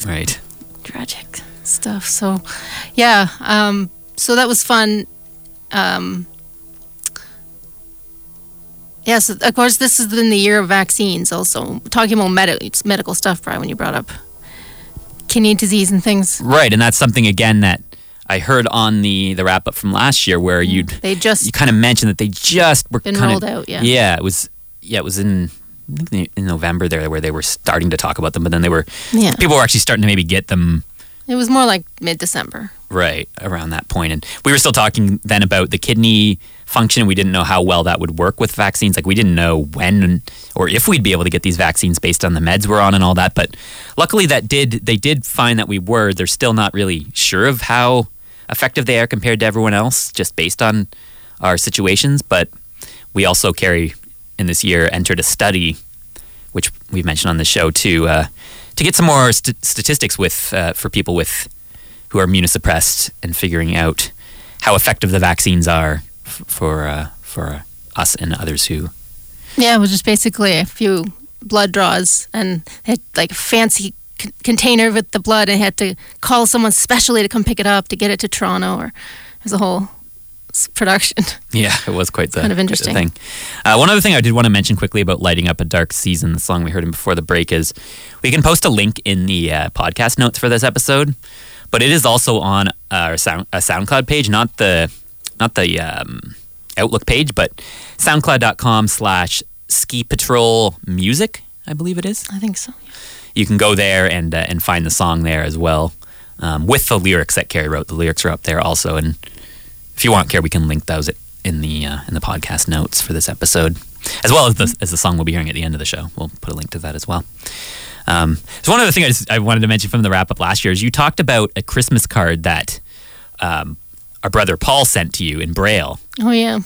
right. Tragic. stuff. So, yeah. Um, so that was fun. Um, yes, of course, this has been the year of vaccines. Also, talking about med- medical stuff, Brian, when you brought up kidney disease and things. Right, and that's something again that I heard on the the wrap up from last year where mm-hmm. you'd They just you kind of mentioned that they just were Been kind rolled of out, yeah. yeah it was yeah it was in I think in November there where they were starting to talk about them, but then they were yeah. people were actually starting to maybe get them It was more like mid December. right around that point, and we were still talking then about the kidney function. We didn't know how well that would work with vaccines. Like we didn't know when or if we'd be able to get these vaccines based on the meds we're on and all that. But luckily, that did they did find that we were. They're still not really sure of how effective they are compared to everyone else, just based on our situations. But we also carry in this year entered a study, which we've mentioned on the show too, uh, to get some more st- statistics with uh, for people with who are immunosuppressed and figuring out how effective the vaccines are for uh, for us and others who Yeah, it was just basically a few blood draws and had like a fancy c- container with the blood and had to call someone specially to come pick it up to get it to Toronto or it was a whole production. Yeah, it was quite the Kind of interesting. thing. Uh, one other thing I did want to mention quickly about lighting up a dark season, the song we heard in before the break, is we can post a link in the uh, podcast notes for this episode, but it is also on our sound a SoundCloud page, not the not the um, Outlook page, but SoundCloud.com/slash Ski Patrol Music, I believe it is. I think so. you can go there and uh, and find the song there as well, um, with the lyrics that Carrie wrote. The lyrics are up there also, and if you want, Carrie, we can link those in the uh, in the podcast notes for this episode, as well as the as the song we'll be hearing at the end of the show. We'll put a link to that as well. Um, so one other thing I, just, I wanted to mention from the wrap up last year is you talked about a Christmas card that um, our brother Paul sent to you in Braille. Oh yeah.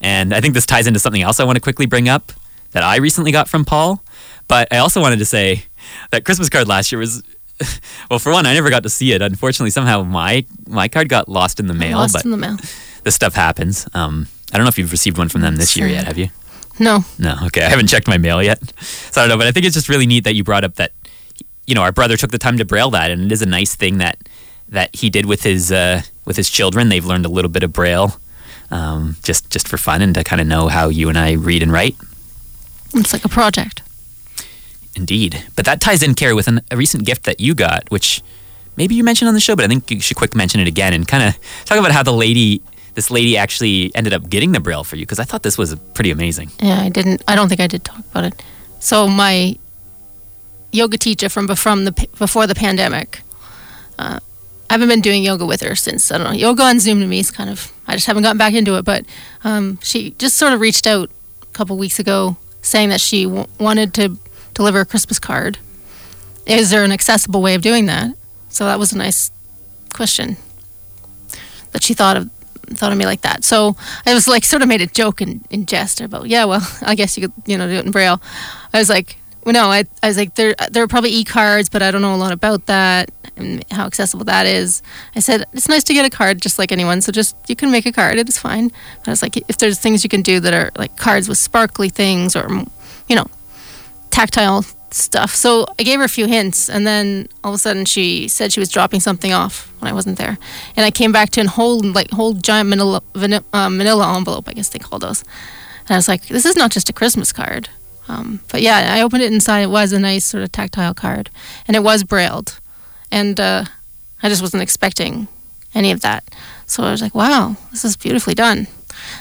And I think this ties into something else I want to quickly bring up that I recently got from Paul. But I also wanted to say that Christmas card last year was, well, for one, I never got to see it. Unfortunately, somehow my my card got lost in the mail. Lost but in the mail. this stuff happens. Um, I don't know if you've received one from them this year yet. Have you? No. No. Okay, I haven't checked my mail yet, so I don't know. But I think it's just really neat that you brought up that, you know, our brother took the time to braille that, and it is a nice thing that that he did with his uh, with his children. They've learned a little bit of braille, um, just just for fun and to kind of know how you and I read and write. It's like a project. Indeed. But that ties in, Carrie, with an, a recent gift that you got, which maybe you mentioned on the show, but I think you should quick mention it again and kind of talk about how the lady, this lady actually ended up getting the braille for you, because I thought this was pretty amazing. Yeah, I didn't. I don't think I did talk about it. So my yoga teacher from from the before the pandemic. Uh, I haven't been doing yoga with her since I don't know. Yoga on Zoom to me is kind of. I just haven't gotten back into it. But um, she just sort of reached out a couple weeks ago, saying that she w- wanted to deliver a Christmas card. Is there an accessible way of doing that? So that was a nice question that she thought of thought of me like that. So I was like sort of made a joke in, in jest about, yeah, well, I guess you could, you know, do it in braille. I was like, well, no, I, I was like, there, there are probably e-cards, but I don't know a lot about that and how accessible that is. I said, it's nice to get a card just like anyone. So just, you can make a card. It's fine. But I was like, if there's things you can do that are like cards with sparkly things or, you know, tactile stuff. So I gave her a few hints, and then all of a sudden she said she was dropping something off when I wasn't there, and I came back to a whole like whole giant manila vanilla, uh, manila envelope, I guess they call those, and I was like, this is not just a Christmas card. Um, but yeah, I opened it inside. It was a nice sort of tactile card, and it was brailled, and uh, I just wasn't expecting any of that. So I was like, wow, this is beautifully done.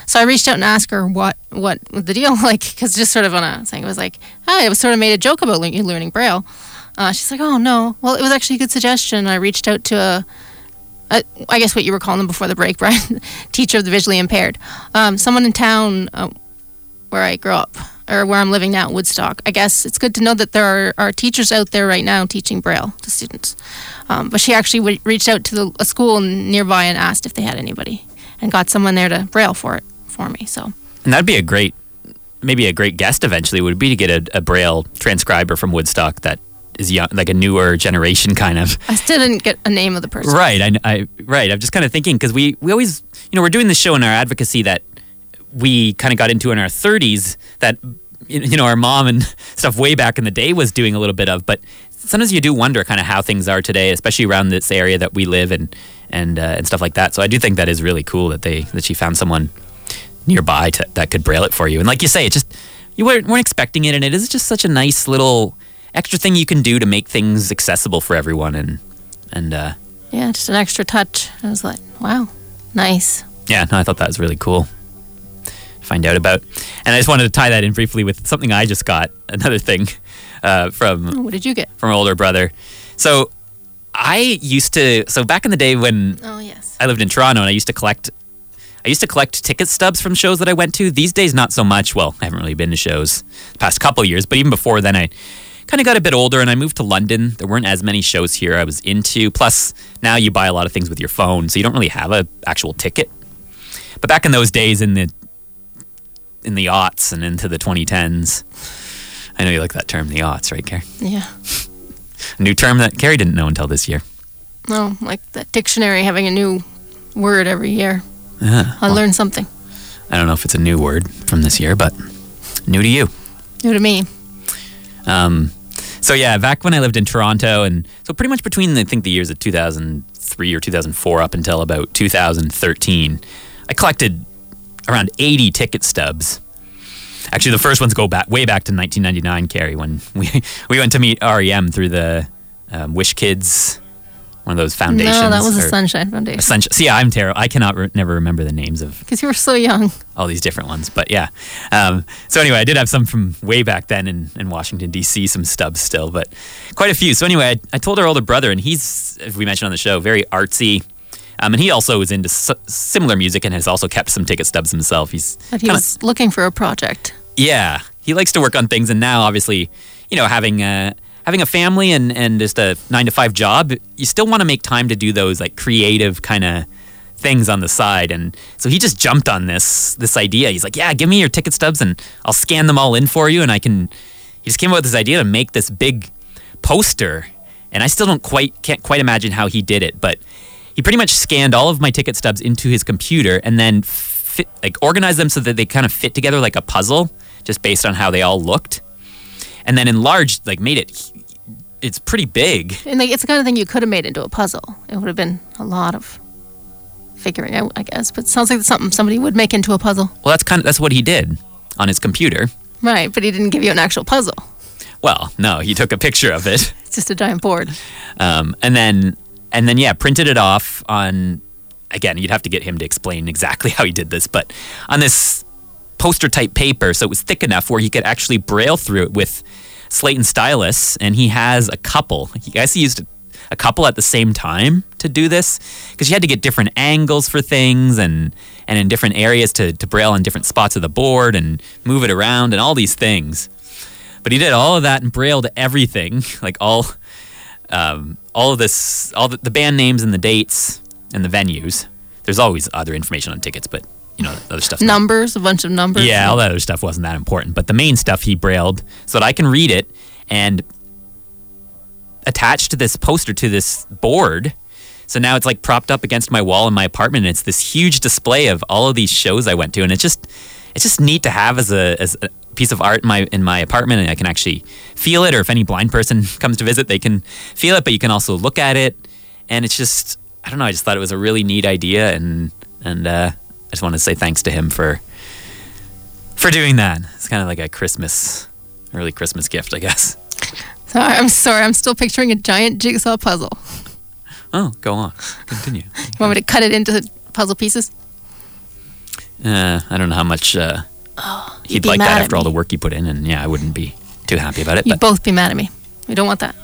So I reached out and asked her what what the deal like because just sort of on a thing it was like oh I was sort of made a joke about learning, learning braille. Uh, she's like oh no well it was actually a good suggestion. I reached out to a, a I guess what you were calling them before the break, Brian, teacher of the visually impaired, um, someone in town uh, where I grew up or where I'm living now, Woodstock. I guess it's good to know that there are, are teachers out there right now teaching braille to students. Um, but she actually w- reached out to the, a school nearby and asked if they had anybody and got someone there to braille for it for me. So And that'd be a great, maybe a great guest eventually would be to get a, a braille transcriber from Woodstock that is young, like a newer generation kind of. I still didn't get a name of the person. Right. I, I right. I'm just kind of thinking because we we always you know we're doing this show in our advocacy that we kind of got into in our 30s that you know our mom and stuff way back in the day was doing a little bit of, but sometimes you do wonder kind of how things are today, especially around this area that we live in, and uh, and stuff like that. So I do think that is really cool that they that she found someone nearby to, that could braille it for you. And like you say, it just you weren't, weren't expecting it, and it is just such a nice little extra thing you can do to make things accessible for everyone. And and uh, Yeah, just an extra touch. I was like, wow, nice. yeah, no, I thought that was really cool. Find out about, and I just wanted to tie that in briefly with something I just got. Another thing uh, from what did you get? from older brother. So I used to so back in the day when Oh, yes. I lived in Toronto and I used to collect I used to collect ticket stubs from shows that I went to. These days not so much. Well, I haven't really been to shows the past couple years, but even before then I kind of got a bit older and I moved to London. There weren't as many shows here I was into. Plus, now you buy a lot of things with your phone, so you don't really have a actual ticket. But back in those days in the in the aughts and into the 2010s, I know you like that term, the aughts, right, Carrie? Yeah. A new term that Carrie didn't know until this year. No, like that dictionary having a new word every year. Uh, I learned something I don't know if it's a new word from this year, but new to you. new to me. Um, so yeah, back when I lived in Toronto, and so pretty much between I think the years of 2003 or 2004 up until about 2013, I collected around 80 ticket stubs. Actually, the first ones go back way back to 1999, Carrie, when we we went to meet REM through the um, Wish Kids, one of those foundations. No, that was the Sunshine Foundation. Sunshine. See, I'm terrible. I cannot re- never remember the names of Because you were so young. all these different ones. But yeah. Um, so anyway, I did have some from way back then in, in Washington, D.C., some stubs still, but quite a few. So anyway, I, I told our older brother, and he's, as we mentioned on the show, very artsy. Um, and he also is into s- similar music and has also kept some ticket stubs himself. He's But he kinda- was looking for a project. yeah, he likes to work on things, and now obviously, you know, having a having a family and and just a nine to five job, you still want to make time to do those like creative kind of things on the side. And so he just jumped on this this idea. He's like, "Yeah, give me your ticket stubs, and I'll scan them all in for you." And I can. He just came up with this idea to make this big poster, and I still don't quite can't quite imagine how he did it, but he pretty much scanned all of my ticket stubs into his computer and then fit, like organized them so that they kind of fit together like a puzzle, just based on how they all looked, and then enlarged, like made it. It's pretty big. And like, it's the kind of thing you could have made into a puzzle. It would have been a lot of figuring out, I guess. But it sounds like something somebody would make into a puzzle. Well, that's kind of that's what he did on his computer. Right, but he didn't give you an actual puzzle. Well, no, he took a picture of it. It's just a giant board. um, and then and then yeah, printed it off on. Again, you'd have to get him to explain exactly how he did this, but on this poster type paper, so it was thick enough where he could actually braille through it with slate and stylus, and he has a couple. He guess he used a couple at the same time to do this because you had to get different angles for things and and in different areas to, to braille on different spots of the board and move it around and all these things. But he did all of that and brailled everything, like all um, all of this, all the, the band names and the dates and the venues. There's always other information on tickets, but you know, other stuff. Numbers, a bunch of numbers. Yeah, all that other stuff wasn't that important, but the main stuff he brailled so that I can read it and attached to this poster to this board. So now it's like propped up against my wall in my apartment, and it's this huge display of all of these shows I went to, and it's just it's just neat to have as a as a piece of art in my in my apartment, and I can actually feel it. Or if any blind person comes to visit, they can feel it, but you can also look at it, and it's just I don't know. I just thought it was a really neat idea, and and uh, I just want to say thanks to him for for doing that. It's kind of like a Christmas, early Christmas gift, I guess. Sorry, I'm sorry. I'm still picturing a giant jigsaw puzzle. Oh, go on, continue. You want me to cut it into puzzle pieces? Uh, I don't know how much uh, You'd he'd like that at after all the work he put in, and yeah, I wouldn't be too happy about it. You'd But both be mad at me. We don't want that.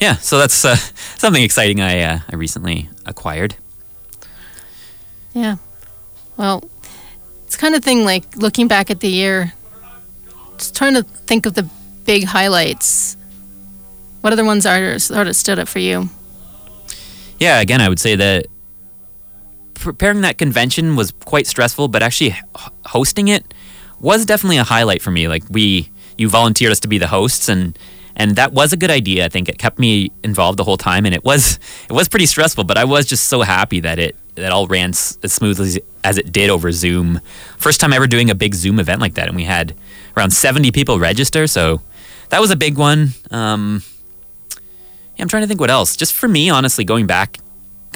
yeah, so that's uh, something exciting I uh, I recently acquired. Yeah. Well, it's kind of thing like looking back at the year, just trying to think of the big highlights. What other ones are sort of stood up for you? Yeah, again, I would say that preparing that convention was quite stressful, but actually hosting it was definitely a highlight for me. Like we, you volunteered us to be the hosts, and and that was a good idea. I think it kept me involved the whole time, and it was it was pretty stressful, but I was just so happy that it that all ran s- as smoothly as- it did over Zoom. First time ever doing a big Zoom event like that, and we had around seventy people register, so that was a big one. Um, yeah, I'm trying to think what else. Just for me, honestly, going back,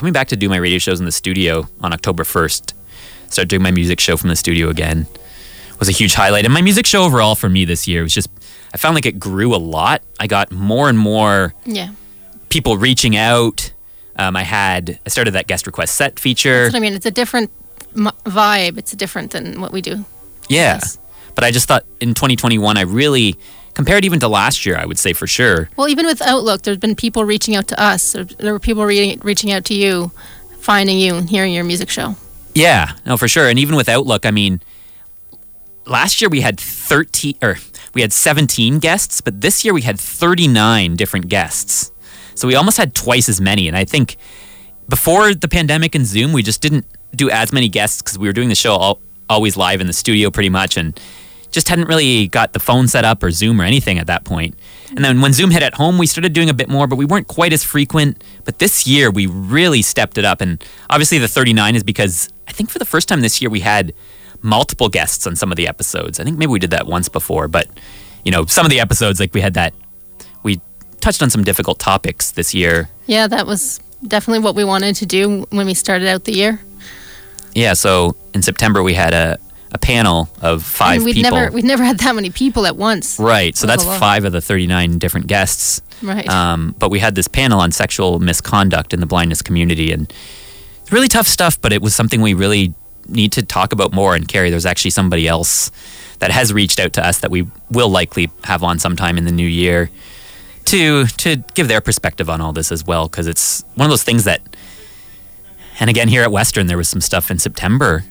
coming back to do my radio shows in the studio on October 1st, start doing my music show from the studio again was a huge highlight. And my music show overall for me this year was just, I found like it grew a lot. I got more and more Yeah. people reaching out. Um, I had, I started that guest request set feature. That's what I mean. It's a different vibe. It's different than what we do. Yeah. Yes. But I just thought in 2021, I really, compared even to last year, I would say for sure. Well, even with Outlook, there's been people reaching out to us. There, were people re- reaching out to you, finding you and hearing your music show. Yeah, no, for sure. And even with Outlook, I mean, last year we had 13 or we had 17 guests, but this year we had 39 different guests. So we almost had twice as many. And I think before the pandemic and Zoom, we just didn't do as many guests because we were doing the show all, always live in the studio pretty much and just hadn't really got the phone set up or Zoom or anything at that point. And then when Zoom hit at home, we started doing a bit more, but we weren't quite as frequent. But this year, we really stepped it up. And obviously, the 39 is because I think for the first time this year, we had multiple guests on some of the episodes. I think maybe we did that once before, but you know, some of the episodes, like we had that, we touched on some difficult topics this year. Yeah, that was definitely what we wanted to do when we started out the year. Yeah, so in September, we had a, a panel of five and we'd people. never we'd never had that many people at once. Right. So That that's was a lot. five of the 39 different guests. Right. Um, but we had this panel on sexual misconduct in the blindness community and it's really tough stuff, but it was something we really need to talk about more. And Carrie, there's actually somebody else that has reached out to us that we will likely have on sometime in the new year to to give their perspective on all this as well, because it's one of those things that. And again, here at Western, there was some stuff in September.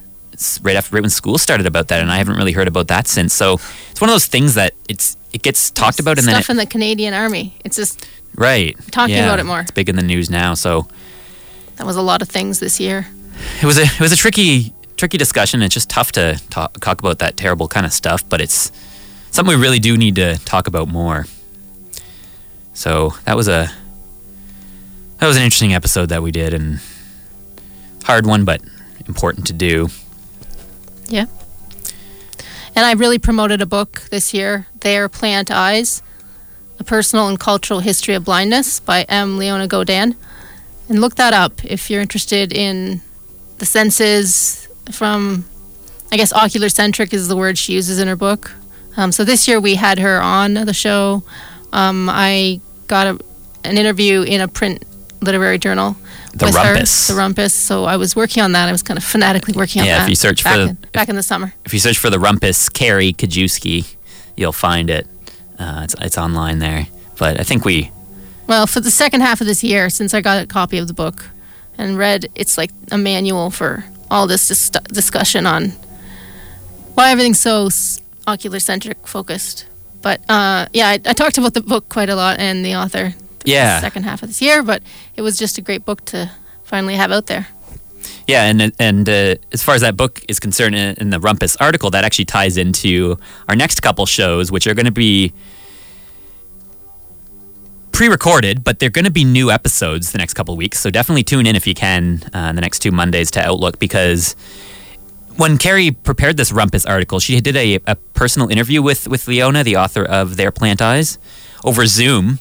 Right after right when school started about that, and I haven't really heard about that since. So it's one of those things that it's it gets talked about, and then stuff it, in the Canadian Army. It's just right talking yeah, about it more. It's big in the news now, so that was a lot of things this year. it was a it was a tricky tricky discussion. It's just tough to talk, talk about that terrible kind of stuff, but it's something we really do need to talk about more. So that was a that was an interesting episode that we did, and hard one, but important to do. Yeah. And I really promoted a book this year, There Plant Eyes A Personal and Cultural History of Blindness by M. Leona Godin. And look that up if you're interested in the senses from, I guess, ocular centric is the word she uses in her book. Um, so this year we had her on the show. Um, I got a, an interview in a print literary journal. The with Rumpus. Her, the Rumpus. So I was working on that. I was kind of fanatically working on Yeah, if that. you search back for the- in, back in the summer. If you search for the Rumpus Carrie Kajewski, you'll find it. Uh, it's it's online there. But I think we Well, for the second half of this year, since I got a copy of the book and read, it's like a manual for all this dis- discussion on why everything's so s- ocular centric focused. But uh, yeah, I, I talked about the book quite a lot and the author. The Yeah. second half of this year, but it was just a great book to finally have out there. Yeah, and and uh, as far as that book is concerned, in, in the Rumpus article, that actually ties into our next couple shows, which are going to be pre-recorded, but they're going to be new episodes the next couple weeks. So definitely tune in if you can uh, the next two Mondays to Outlook because when Carrie prepared this Rumpus article, she did a, a personal interview with with Leona, the author of There Plant Eyes, over Zoom,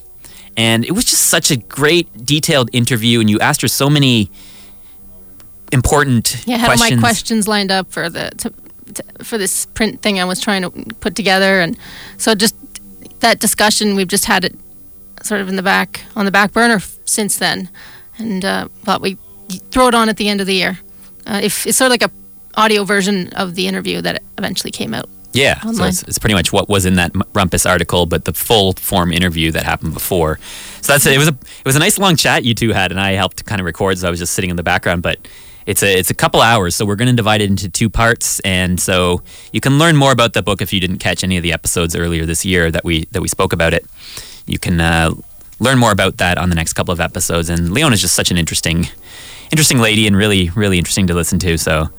and it was just such a great, detailed interview. And you asked her so many important Yeah, I had questions. all my questions lined up for the to, to, for this print thing I was trying to put together, and so just that discussion we've just had it sort of in the back on the back burner f- since then, and uh, thought we throw it on at the end of the year. Uh, if it's sort of like a audio version of the interview that eventually came out. Yeah, so it's, it's pretty much what was in that Rumpus article, but the full form interview that happened before. So that's it. It was a it was a nice long chat you two had, and I helped kind of record, so I was just sitting in the background. But it's a it's a couple hours, so we're going to divide it into two parts, and so you can learn more about the book if you didn't catch any of the episodes earlier this year that we that we spoke about it. You can uh, learn more about that on the next couple of episodes. And Leona's just such an interesting interesting lady, and really really interesting to listen to. So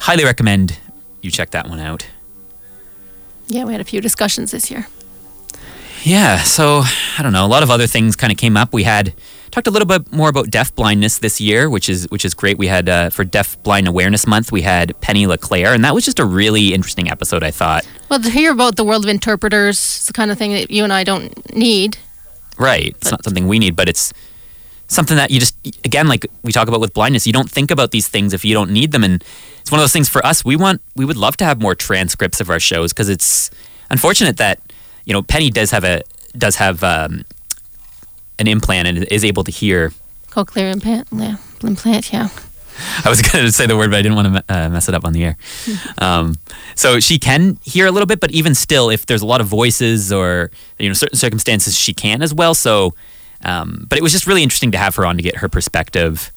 highly recommend you check that one out. Yeah, we had a few discussions this year. Yeah, so I don't know. A lot of other things kind of came up. We had talked a little bit more about deaf blindness this year, which is which is great. We had uh, for Deaf Blind Awareness Month, we had Penny LeClaire, and that was just a really interesting episode. I thought. Well, to hear about the world of interpreters, it's the kind of thing that you and I don't need. Right. It's not something we need, but it's something that you just again like we talk about with blindness, you don't think about these things if you don't need them and it's one of those things for us we want we would love to have more transcripts of our shows because it's unfortunate that you know Penny does have a does have um, an implant and is able to hear Cochlear implant, yeah, implant, yeah. I was going to say the word, but I didn't want to uh, mess it up on the air. Um, so she can hear a little bit, but even still, if there's a lot of voices or you know certain circumstances, she can as well. So, um, but it was just really interesting to have her on to get her perspective.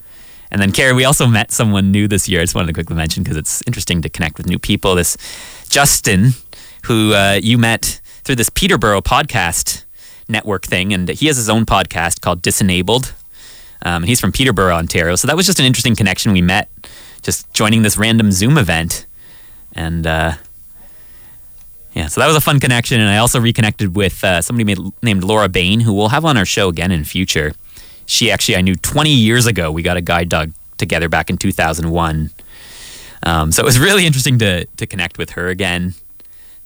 And then, Carrie, we also met someone new this year. I just wanted to quickly mention because it's interesting to connect with new people. This Justin, who uh, you met through this Peterborough podcast network thing, and he has his own podcast called Disenabled. Um, and he's from Peterborough, Ontario. So that was just an interesting connection. We met just joining this random Zoom event. And uh, yeah, so that was a fun connection. And I also reconnected with uh, somebody made, named Laura Bain, who we'll have on our show again in future. She actually, I knew 20 years ago, we got a guide dog together back in 2001. Um, so it was really interesting to, to connect with her again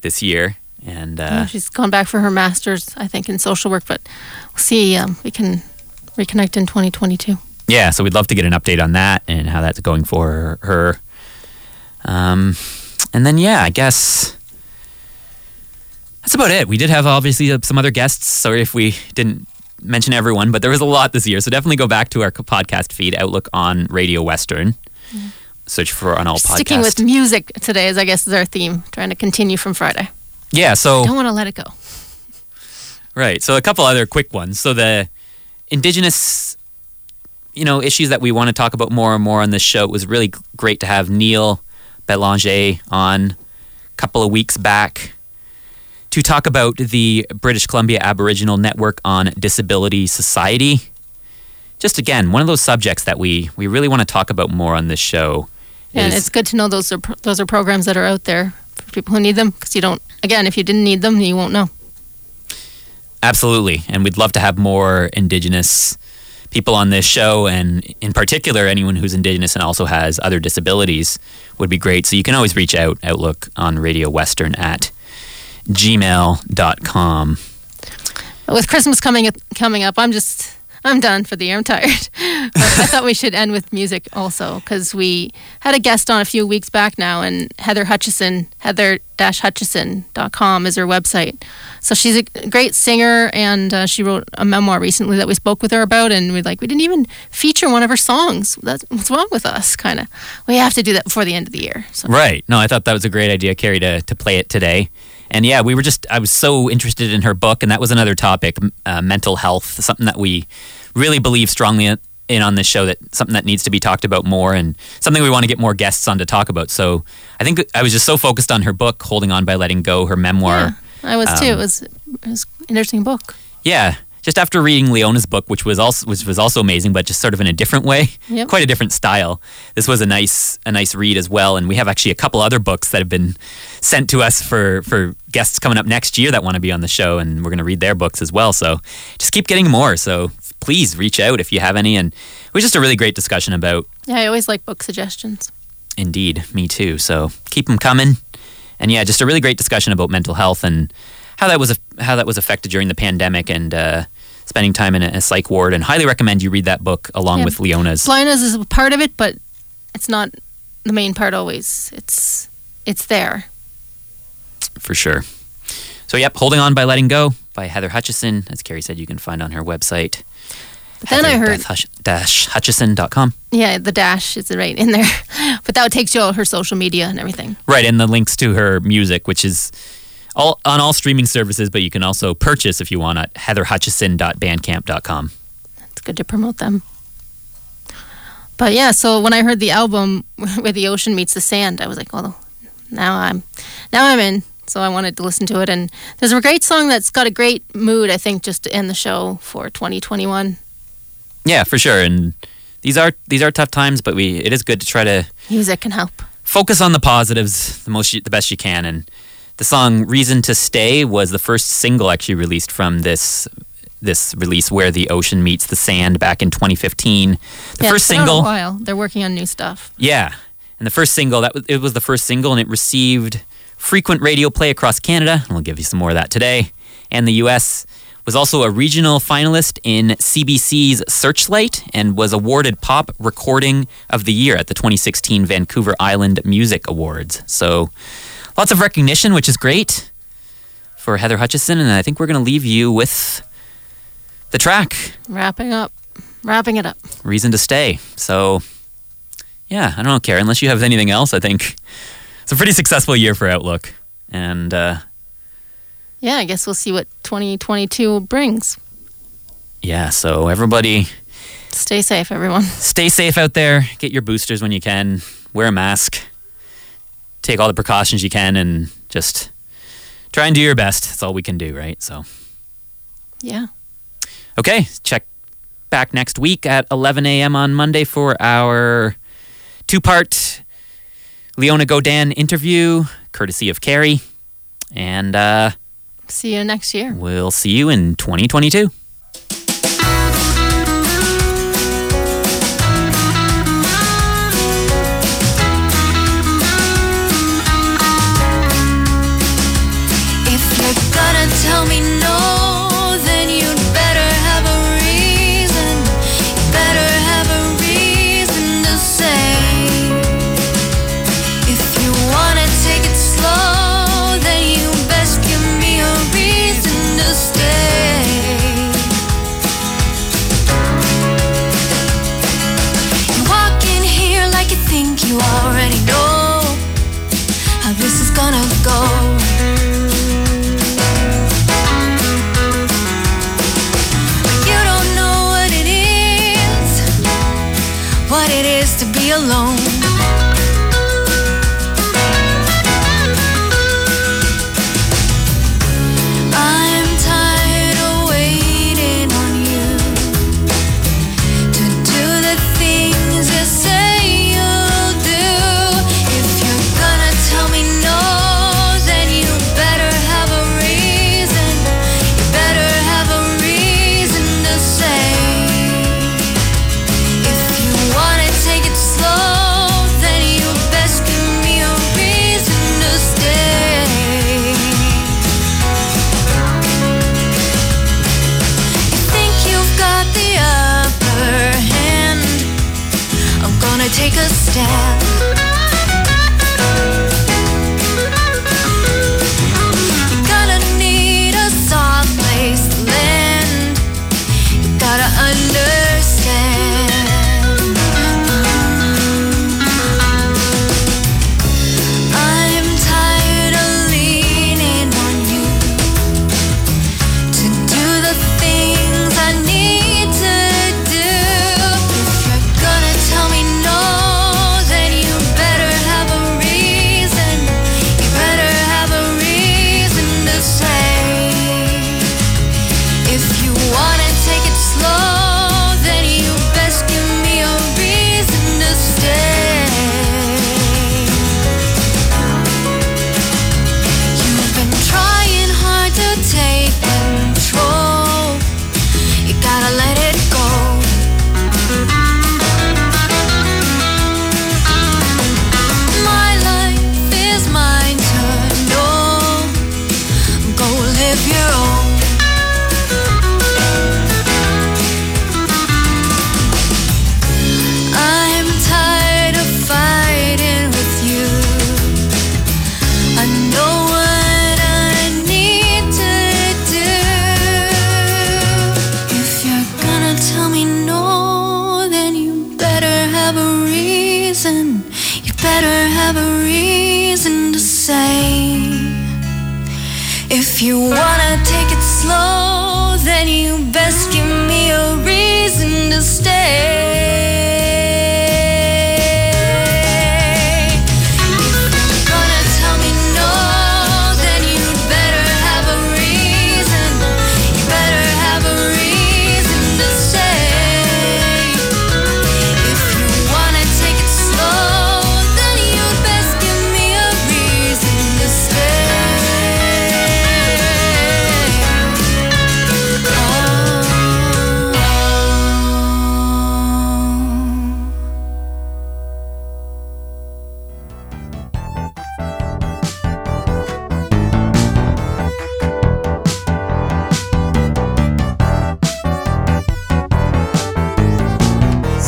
this year. And uh, Yeah, she's gone back for her master's, I think, in social work, but we'll see. Um, we can reconnect in 2022. yeah, so we'd love to get an update on that and how that's going for her. Um, and then, yeah, I guess that's about it. We did have obviously uh, some other guests. Sorry if we didn't mention everyone, but there was a lot this year. So definitely go back to our podcast feed, Outlook on Radio Western. Search for on all podcasts. Sticking with music today, is I guess is our theme. Trying to continue from Friday. yeah, so Don't want to let it go. Right. So a couple other quick ones. So the indigenous, you know, issues that we want to talk about more and more on this show. It was really great to have Neil Belanger on a couple of weeks back to talk about the British Columbia Aboriginal Network on Disability Society. Just again, one of those subjects that we we really want to talk about more on this show. And is- it's good to know those are those are programs that are out there for people who need them because you don't. Again, if you didn't need them, you won't know. Absolutely. And we'd love to have more Indigenous people on this show. And in particular, anyone who's Indigenous and also has other disabilities would be great. So you can always reach out, Outlook on Radio Western at gmail.com. With Christmas coming coming up, I'm just I'm done for the year. I'm tired. I thought we should end with music also because we had a guest on a few weeks back now, and Heather Hutchison, heather-hutchison.com is her website. So she's a great singer, and uh, she wrote a memoir recently that we spoke with her about, and we like we didn't even feature one of her songs. That's what's wrong with us, kind of. We have to do that before the end of the year. So Right. No, I thought that was a great idea, Carrie, to, to play it today. And yeah, we were just, I was so interested in her book, and that was another topic uh, mental health, something that we really believe strongly in- on this show, that something that needs to be talked about more, and something we want to get more guests on to talk about. So I think I was just so focused on her book, Holding On by Letting Go, her memoir. Yeah, I was too. Um, It was it was an interesting book. Yeah. Just after reading Leona's book, which was also which was also amazing, but just sort of in a different way, Yep. quite a different style. This was a nice a nice read as well, and we have actually a couple other books that have been sent to us for for guests coming up next year that want to be on the show, and we're going to read their books as well. So just keep getting more. So please reach out if you have any, and it was just a really great discussion about. Yeah, I always like book suggestions. Indeed, me too. So keep them coming, and yeah, just a really great discussion about mental health and how that was how that was affected during the pandemic and uh, spending time in a, a psych ward. And highly recommend you read that book along Yeah. with Leona's. Leona's is a part of it, but it's not the main part always. It's it's there. for sure. So yep, holding on by letting go by Heather Hutchison, as Carrie said, you can find on her website. But then I heard, dash hutchison.com. yeah, the dash is right in there, but that takes you all her social media and everything. Right, and the links to her music, which is all on all streaming services, but you can also purchase if you want at heatherhutchison.bandcamp.com. It's good to promote them. But yeah, so when I heard the album where the ocean meets the sand, I was like, well, now I'm now I'm in. So I wanted to listen to it, and there's a great song that's got a great mood. I think just to end the show for 2021. Yeah, for sure. And these are these are tough times, but we it is good to try to Music can help. focus on the positives the most you, the best you can. And the song "Reason to Stay" was the first single actually released from this this release, where the ocean meets the sand, back in 2015. The yeah, first it's been single, A while. They're working on new stuff. yeah, and the first single that was, it was the first single, and it received frequent radio play across Canada, and we'll give you some more of that today, and the US. Was also a regional finalist in CBC's Searchlight and was awarded Pop Recording of the Year at the 2016 Vancouver Island Music Awards. So lots of recognition, which is great for Heather Hutchison. And I think we're going to leave you with the track, Wrapping up. Wrapping it up. Reason to Stay. So, yeah, I don't care. Unless you have anything else, I think it's a pretty successful year for Outlook. And uh, Yeah, I guess we'll see what 2022 brings. yeah, so everybody Stay safe, everyone. stay safe out there. Get your boosters when you can. Wear a mask. Take all the precautions you can and just try and do your best. That's all we can do, right? So, Yeah. okay, check back next week at 11 a.m. on Monday for our two part Leona Godin interview, courtesy of Carrie. And uh, See you next year. we'll see you in 2022.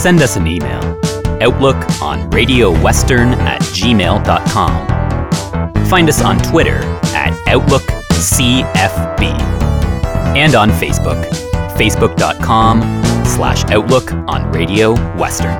Send us an email outlook on radiowestern at gmail.com. Find us on Twitter at OutlookCFB and on Facebook, facebook.com slash Outlook on Radio Western.